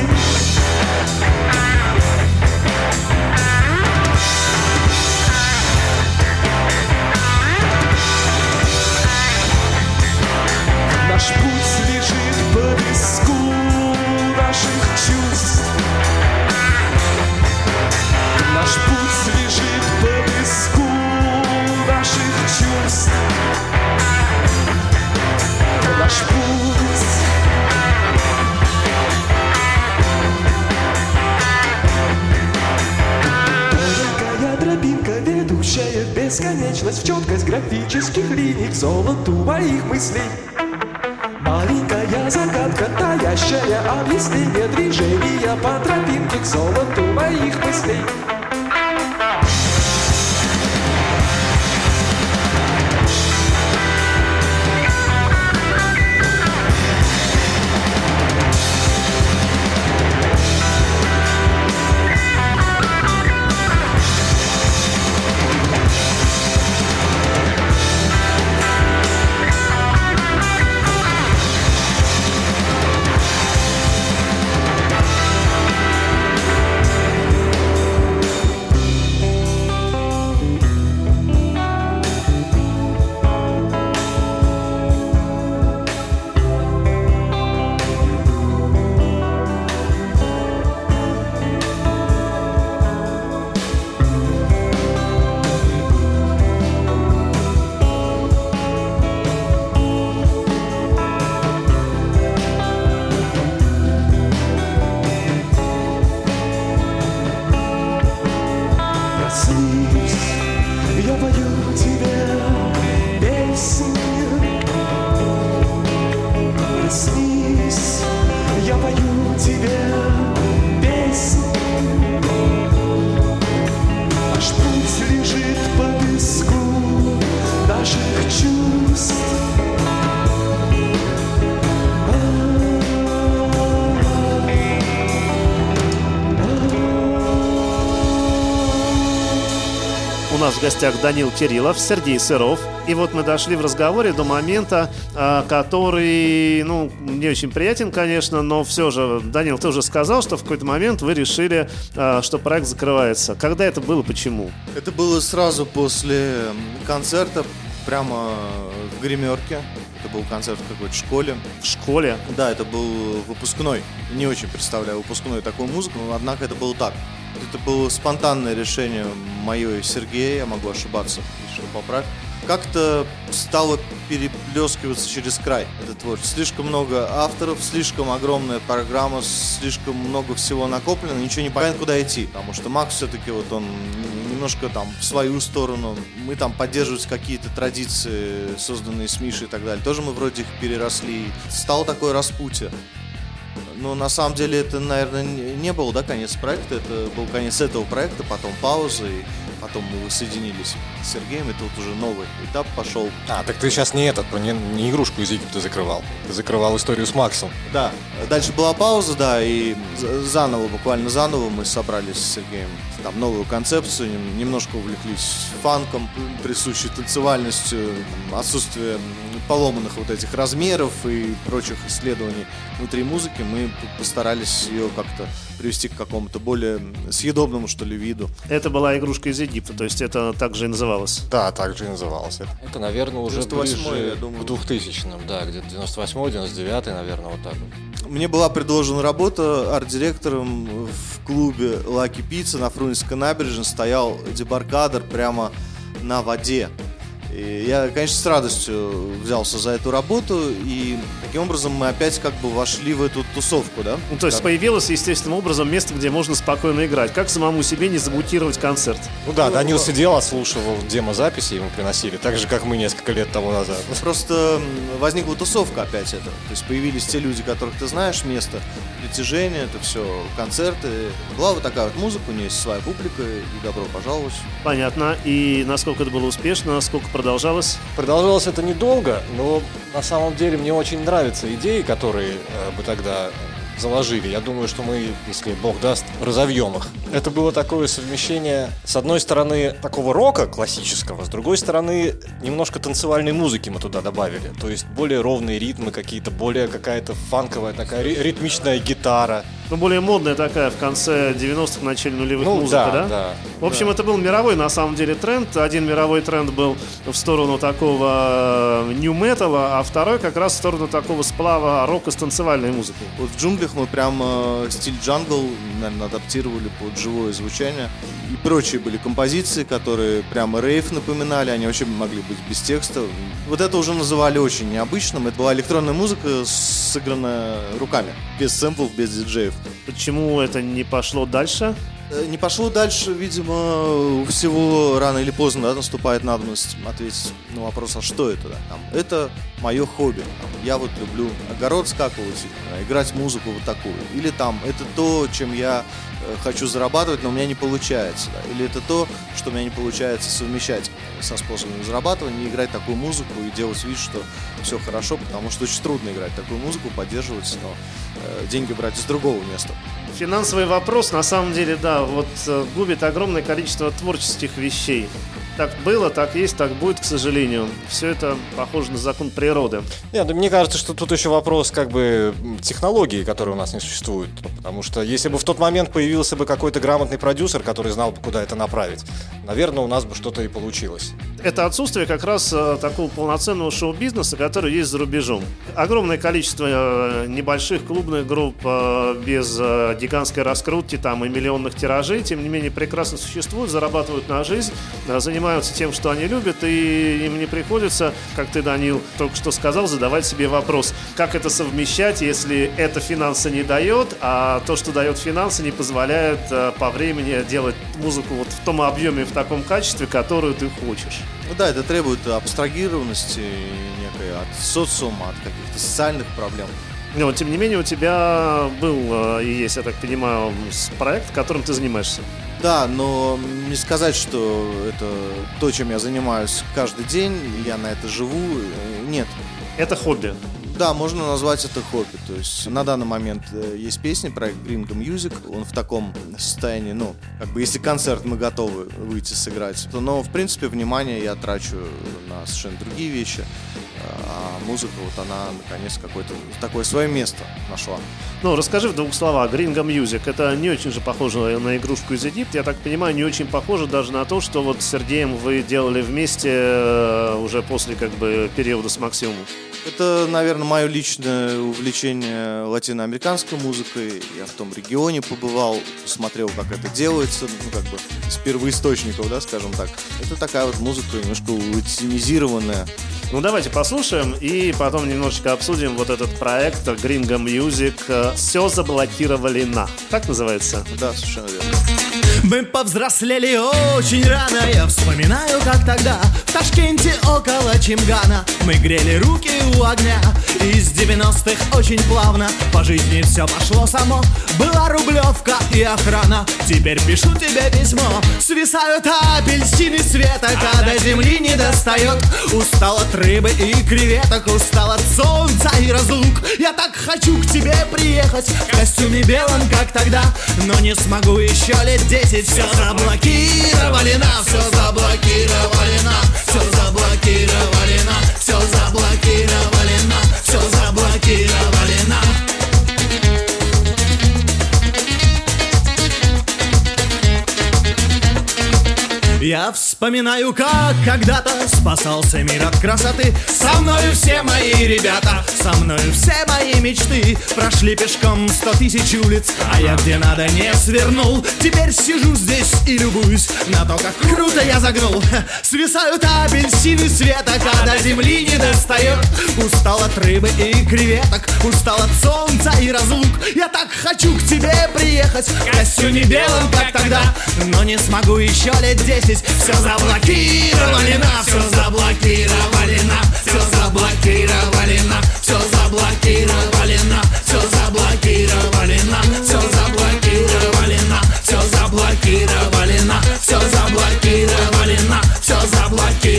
графических линий, к золоту моих мыслей. see. Гостях Данил Кириллов, Сергей Сыров. И вот мы дошли в разговоре до момента, а, который, ну, не очень приятен, конечно, но все же, Данил, ты уже сказал, что в какой-то момент вы решили, а, что проект закрывается. Когда это было, почему? Это было сразу после концерта, прямо в гримерке. Это был концерт в какой-то школе. В школе? Да, это был выпускной. Не очень представляю выпускной такую музыку, но однако это было так. Это было спонтанное решение мое и Сергея, я могу ошибаться, еще поправь. Как-то стало переплескиваться через край это творчество. Слишком много авторов, слишком огромная программа, слишком много всего накоплено, ничего не понятно, куда идти. Потому что Макс все-таки вот он немножко там в свою сторону. Мы там поддерживать какие-то традиции, созданные с Мишей и так далее. Тоже мы вроде их переросли. Стало такое распутье. Но на самом деле это, наверное, не был, да, конец проекта. Это был конец этого проекта, потом пауза, и потом мы воссоединились с Сергеем, и тут уже новый этап пошел. А, так ты сейчас не этот, не, не игрушку из Египта закрывал. Ты закрывал историю с Максом. Да. Дальше была пауза, да, и заново, буквально заново мы собрались с Сергеем. Там новую концепцию, немножко увлеклись фанком, присущей танцевальностью, отсутствие поломанных вот этих размеров и прочих исследований внутри музыки. Мы постарались ее как-то привести к какому-то более съедобному, что ли, виду. Это была игрушка из Египта, то есть это также и называлось? Да, так же и называлось. Это, это наверное, уже 98 ближе я думаю. к 2000-м, да, где-то 98-й, 99-й, наверное, вот так вот. Мне была предложена работа арт-директором в клубе Лаки Пицца на Фрунзенской набережной. Стоял дебаркадер прямо на воде. И я, конечно, с радостью взялся за эту работу, и таким образом мы опять как бы вошли в эту тусовку, да? Ну, то есть Как- появилось естественным образом место, где можно спокойно играть. Как самому себе не замутировать концерт? Ну да, Данил сидел, отслушивал демозаписи, ему приносили, так же, как мы несколько лет тому назад. Просто м, возникла тусовка опять это. То есть появились те люди, которых ты знаешь, место притяжения, это все концерты. Была вот такая вот музыка, у нее есть своя публика, и добро пожаловать. Понятно. И насколько это было успешно, насколько продолжалось? Продолжалось это недолго, но на самом деле мне очень нравятся идеи, которые э, мы тогда заложили. Я думаю, что мы, если Бог даст, разовьем их. Это было такое совмещение, с одной стороны, такого рока классического, с другой стороны, немножко танцевальной музыки мы туда добавили. То есть более ровные ритмы какие-то, более какая-то фанковая такая ри- ритмичная гитара. Ну, более модная такая в конце 90-х, начале нулевых Ну, музыка, да, да? да, В общем, это был мировой, на самом деле, тренд. Один мировой тренд был в сторону такого нью-металла, а второй как раз в сторону такого сплава рока с танцевальной музыкой. Вот в джунглях мы прям э, стиль джангл, наверное, адаптировали под живое звучание. И прочие были композиции, которые прямо рейв напоминали, они вообще могли быть без текста. Вот это уже называли очень необычным. Это была электронная музыка, сыгранная руками, без сэмплов, без диджеев. Почему это не пошло дальше? Э, Не пошло дальше, видимо, у всего рано или поздно да, наступает надобность ответить на вопрос, а что это? Да? Там, это мое хобби. Там, я вот люблю огород скакивать, э, играть музыку вот такую. Или там, это то, чем я э, хочу зарабатывать, но у меня не получается. да. Или это то, что у меня не получается совмещать со способами зарабатывания, играть такую музыку и делать вид, что все хорошо, потому что очень трудно играть такую музыку, поддерживать, но э, деньги брать из другого места. Финансовый вопрос, на самом деле, да, вот э, губит огромное количество творческих вещей. Так было, так есть, так будет, к сожалению. Все это похоже на закон природы. Нет, да мне кажется, что тут еще вопрос как бы технологии, которые у нас не существуют. Потому что если бы в тот момент появился бы какой-то грамотный продюсер, который знал бы, куда это направить, наверное, у нас бы что-то и получилось. Это отсутствие как раз э, такого полноценного шоу-бизнеса, который есть за рубежом. Огромное количество э, небольших клубных групп э, без гигантской раскрутки там и миллионных тиражей, тем не менее прекрасно существуют, зарабатывают на жизнь, занимаются тем, что они любят, и им не приходится, как ты, Данил, только что сказал, задавать себе вопрос, как это совмещать, если это финансы не дает, а то, что дает финансы, не позволяет по времени делать музыку вот в том объеме, в таком качестве, которую ты хочешь. Ну да, это требует абстрагированности некой от социума, от каких-то социальных проблем. Но, тем не менее, у тебя был э, и есть, я так понимаю, проект, которым ты занимаешься. Да, но не сказать, что это то, чем я занимаюсь каждый день, я на это живу, э, нет. Это хобби. Да, можно назвать это хобби. То есть на данный момент э, есть песни, проект Gringo Music. Он в таком состоянии, ну, как бы если концерт мы готовы выйти сыграть, но в принципе внимание я трачу на совершенно другие вещи. А музыка, вот она наконец какое-то такое свое место нашла. Ну, расскажи в двух словах. Gringo Music. Это не очень же похоже на игрушку из Египта. Я так понимаю, не очень похоже даже на то, что вот с Сергеем вы делали вместе э, уже после как бы периода с Максимом. Это, наверное, мое личное увлечение латиноамериканской музыкой. Я в том регионе побывал, смотрел, как это делается, ну, как бы с первоисточников, да, скажем так. Это такая вот музыка немножко латинизированная. Ну, давайте послушаем и потом немножечко обсудим вот этот проект Gringo Music «Все заблокировали на». Так называется? Да, совершенно верно. Мы повзрослели очень рано Я вспоминаю, как тогда В Ташкенте около Чимгана Мы грели руки у огня. Из 90-х очень плавно По жизни все пошло само. Была рублевка и охрана Теперь пишу тебе письмо. Свисают апельсины света Когда земли не достает. Устал от рыбы и креветок Устал от солнца и разлук. Я так хочу к тебе приехать В костюме белом, как тогда Но не смогу еще лет десять Все заблокировали на Все заблокировали на Все заблокировали на Все заблокировали на Все заблокировали Я вспоминаю, как когда-то спасался мир от красоты. Со мною все мои ребята, со мною все мои мечты. Прошли пешком сто тысяч улиц, а я где надо не свернул. Теперь сижу здесь и любуюсь на то, как круто я загнул. Свисают апельсины света, когда земли не достает. Устал от рыбы и креветок, устал от солнца и разлук. Я так хочу к тебе приехать в костюме белом, как тогда. Но не смогу еще лет десять Все заблокировали на, все заблокировали на Все заблокировали на, все заблокировали на Все заблокировали на, все заблокировали на Все заблокировали на, все заблокировали на Все заблокировали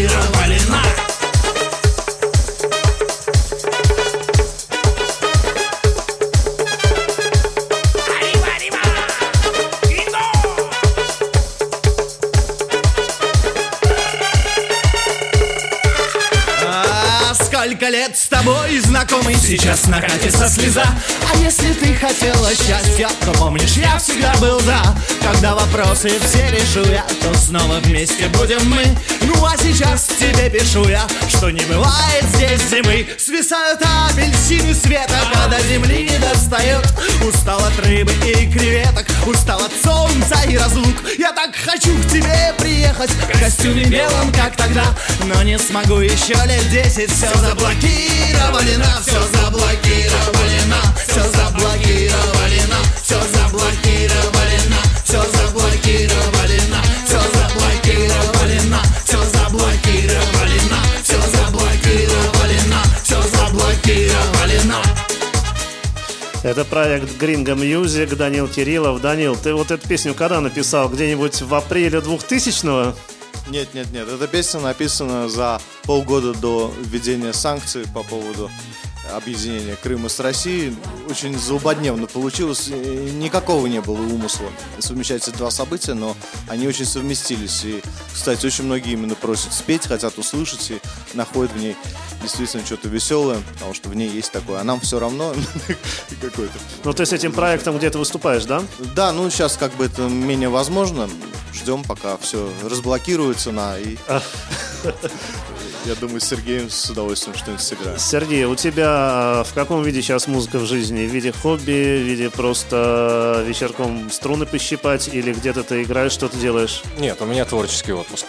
Pets Tabois знакомый Сейчас накатится слеза. А если ты хотела счастья То помнишь, я всегда был за. Когда вопросы все решу я То снова вместе будем мы. Ну а сейчас тебе пишу я Что не бывает здесь зимы. Свисают апельсины света Когда земли не достает. Устал от рыбы и креветок Устал от солнца и разлук. Я так хочу к тебе приехать В костюме белом, как тогда. Но не смогу еще лет десять Все заблокировали Все Все Все Все Все Все Все Все Это проект Gringo Music, Данил Кириллов. Данил, ты вот эту песню когда написал? Где-нибудь в апреле 2000-го? Нет, нет, нет. Эта песня написана за полгода до введения санкций по поводу объединения Крыма с Россией. Очень злободневно получилось. Никакого не было умысла совмещать эти два события, но они очень совместились. И, кстати, очень многие именно просят спеть, хотят услышать и находят в ней действительно что-то веселое, потому что в ней есть такое. А нам все равно какое-то. Ну, ты с этим проектом где-то выступаешь, да? Да, ну сейчас как бы это менее возможно. Ждем, пока все разблокируется на и я думаю, с Сергеем с удовольствием что-нибудь сыграем. Сергей, у тебя в каком виде сейчас музыка в жизни? В виде хобби, в виде просто вечерком струны пощипать или где-то ты играешь, что ты делаешь? Нет, у меня творческий отпуск.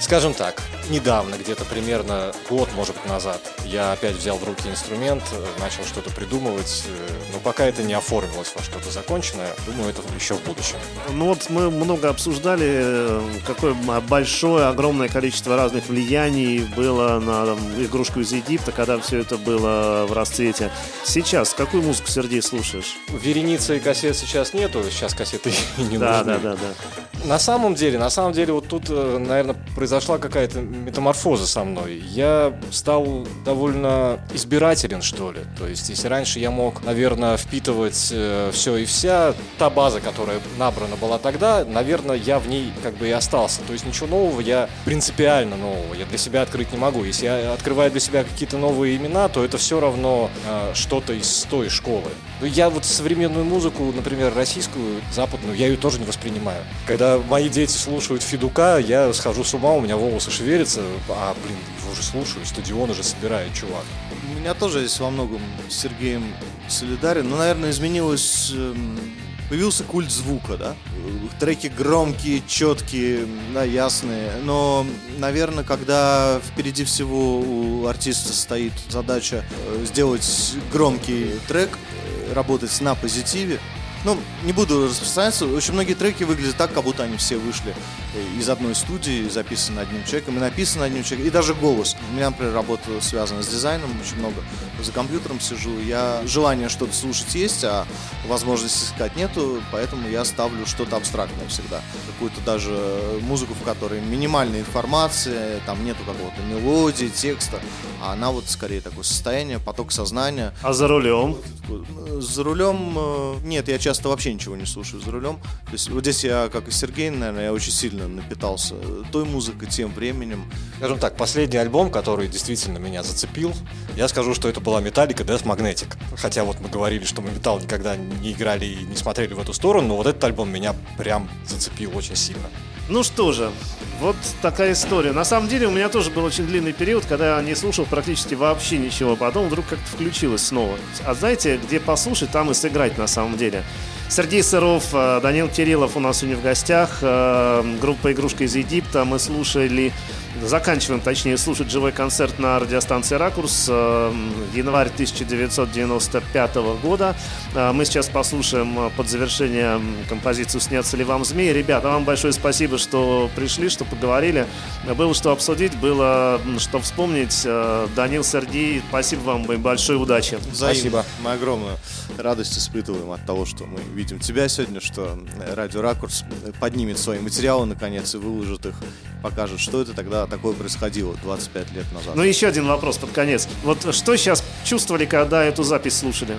Скажем так, недавно, где-то примерно год, может быть, назад, я опять взял в руки инструмент, э, начал что-то придумывать, э, но пока это не оформилось во что-то законченное, думаю, это еще в будущем. Ну вот мы много обсуждали, э, какое большое, огромное количество разных влияний было на там, игрушку из Египта, когда все это было в расцвете. Сейчас какую музыку, Сергей, слушаешь? Вереницы и кассет сейчас нету, сейчас кассеты не Да, нужны. да, да, да. На самом деле, на самом деле, вот тут, наверное, произошла какая-то метаморфоза со мной. Я стал довольно избирателен, что ли. То есть, если раньше я мог, наверное, впитывать э, все и вся, та база, которая набрана была тогда, наверное, я в ней как бы и остался. То есть, ничего нового я принципиально нового я для себя открыть не могу. Если я открываю для себя какие-то новые имена, то это все равно э, что-то из той школы. Ну, я вот современную музыку, например, российскую, западную, я ее тоже не воспринимаю. Когда мои дети слушают Федука, я схожу с ума, у меня волосы шевелятся, а, блин, его уже слушаю, стадион уже собирает, чувак. У меня тоже есть во многом с Сергеем солидарен. Но, наверное, изменилось... эм, Появился культ звука, да? Треки громкие, четкие, да, ясные. Но, наверное, когда впереди всего у артиста стоит задача э, сделать громкий трек, работать на позитиве, ну, не буду распространяться. Очень многие треки выглядят так, как будто они все вышли из одной студии, записаны одним человеком и написаны одним человеком. И даже голос. У меня, например, работа связана с дизайном, очень много за компьютером сижу. Я желание что-то слушать есть, а возможности искать нету, поэтому я ставлю что-то абстрактное всегда. Какую-то даже музыку, в которой минимальная информация, там нету какого-то мелодии, текста, а она вот скорее такое состояние, поток сознания. А за рулем? За рулем, э, нет, я часто вообще ничего не слушаю за рулем. То есть вот здесь я, как и Сергей, наверное, я очень сильно напитался той музыкой, тем временем. Скажем так, последний альбом, который действительно меня зацепил, я скажу, что это была Металлика Death Magnetic. Хотя вот мы говорили, что мы металл никогда не играли и не смотрели в эту сторону, но вот этот альбом меня прям зацепил очень сильно. Ну что же, вот такая история. На самом деле у меня тоже был очень длинный период, когда я не слушал практически вообще ничего. Потом вдруг как-то включилось снова. А знаете, где послушать, там и сыграть на самом деле. Сергей Сыров, э, Данил Кириллов у нас сегодня в гостях. э, Группа «Игрушка из Египта». Мы слушали, заканчиваем, точнее, слушать живой концерт на радиостанции «Ракурс» э, январь 1995 года. Э, Мы сейчас послушаем э, под завершение композицию «Снятся ли вам змеи». Ребята, вам большое спасибо, что пришли, что поговорили. Было что обсудить, было что вспомнить. Э, Данил, Сергей, спасибо вам и большой удачи. Взаимно. Спасибо. Мы огромную радость испытываем от того, что мы видим тебя сегодня, что э, Радио Ракурс поднимет свои материалы наконец и выложит их, покажет, что это тогда такое происходило 25 лет назад. Ну, еще один вопрос под конец. Вот что сейчас чувствовали, когда эту запись слушали?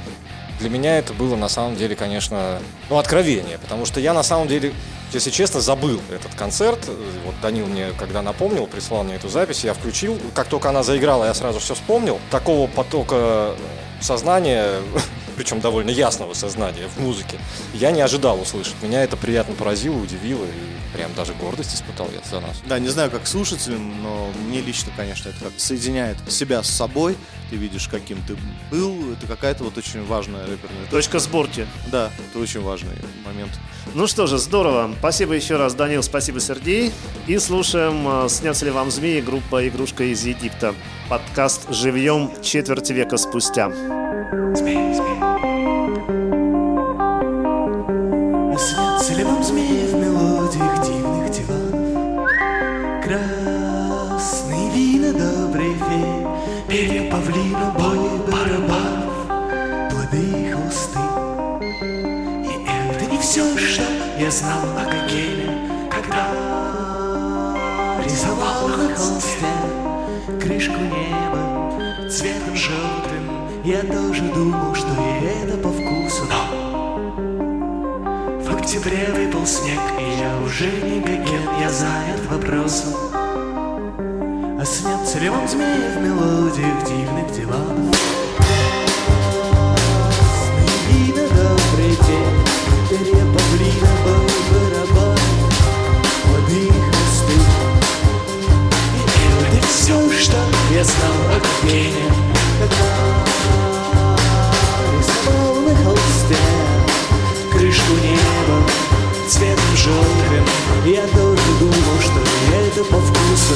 Для меня это было на самом деле, конечно, ну, откровение, потому что я на самом деле, если честно, забыл этот концерт. Вот Данил мне, когда напомнил, прислал мне эту запись, я включил. Как только она заиграла, я сразу все вспомнил. Такого потока сознания, причем довольно ясного сознания в музыке, я не ожидал услышать. Меня это приятно поразило, удивило и прям даже гордость испытал я за нас. Да, не знаю, как слушателям, но мне лично, конечно, это как соединяет себя с собой. Ты видишь, каким ты был. Это какая-то вот очень важная рэперная Точка сборки. Да, это очень важный момент. Ну что же, здорово. Спасибо еще раз, Данил, спасибо, Сергей. И слушаем э, «Снятся ли вам змеи?» группа «Игрушка из Египта». Подкаст «Живьем» четверть века спустя. Снятся знал о Гогене, когда рисовал на холсте крышку неба цветом желтым. Я тоже думал, что и это по вкусу, но в октябре выпал снег, и я уже не гоген, я занят вопросом. А снятся ли вам змеи в мелодиях дивных диванов? И это все, что я знал о Гене, когда рисовал на холсте крышку неба цветом желтым. Я тоже думал, что это по вкусу,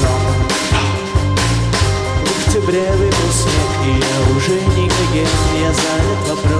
но в октябре выпал снег, и я уже не гоген, я занят вопросом.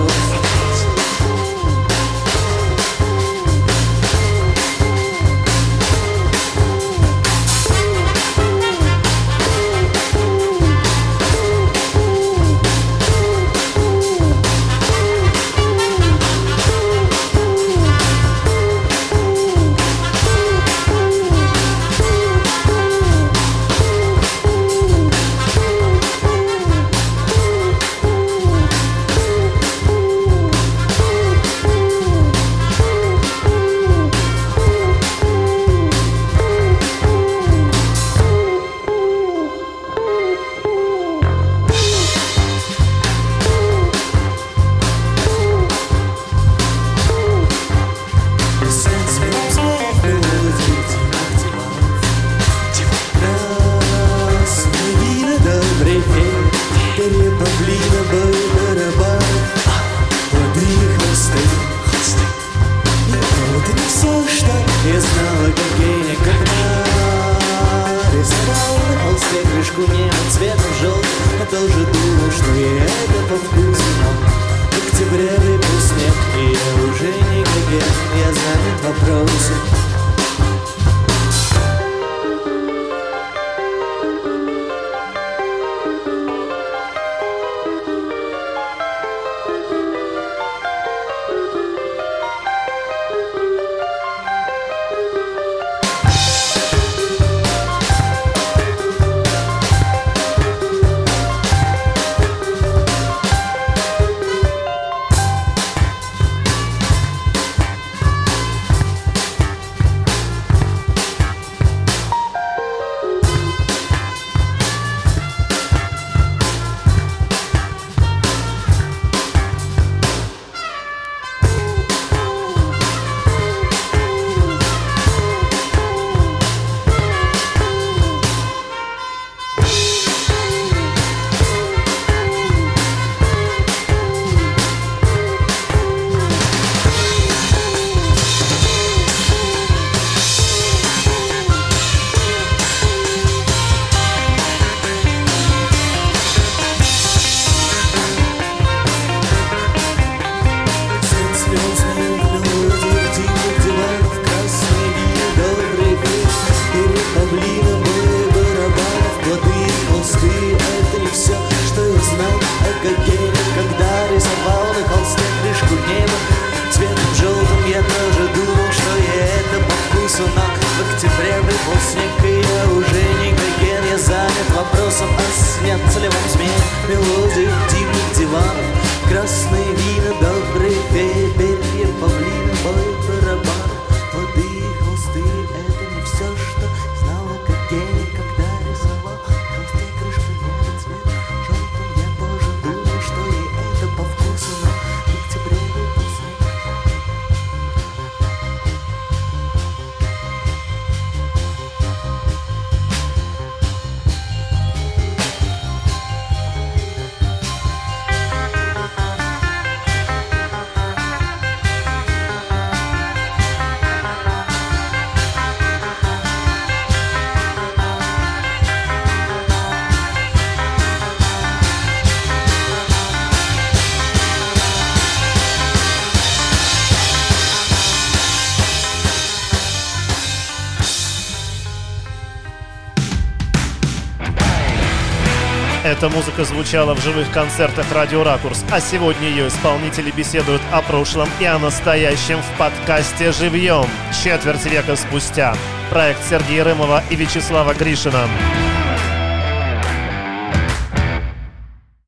Эта музыка звучала в живых концертах «Радио Ракурс», а сегодня ее исполнители беседуют о прошлом и о настоящем в подкасте «Живьем» четверть века спустя. Проект Сергея Рымова и Вячеслава Гришина.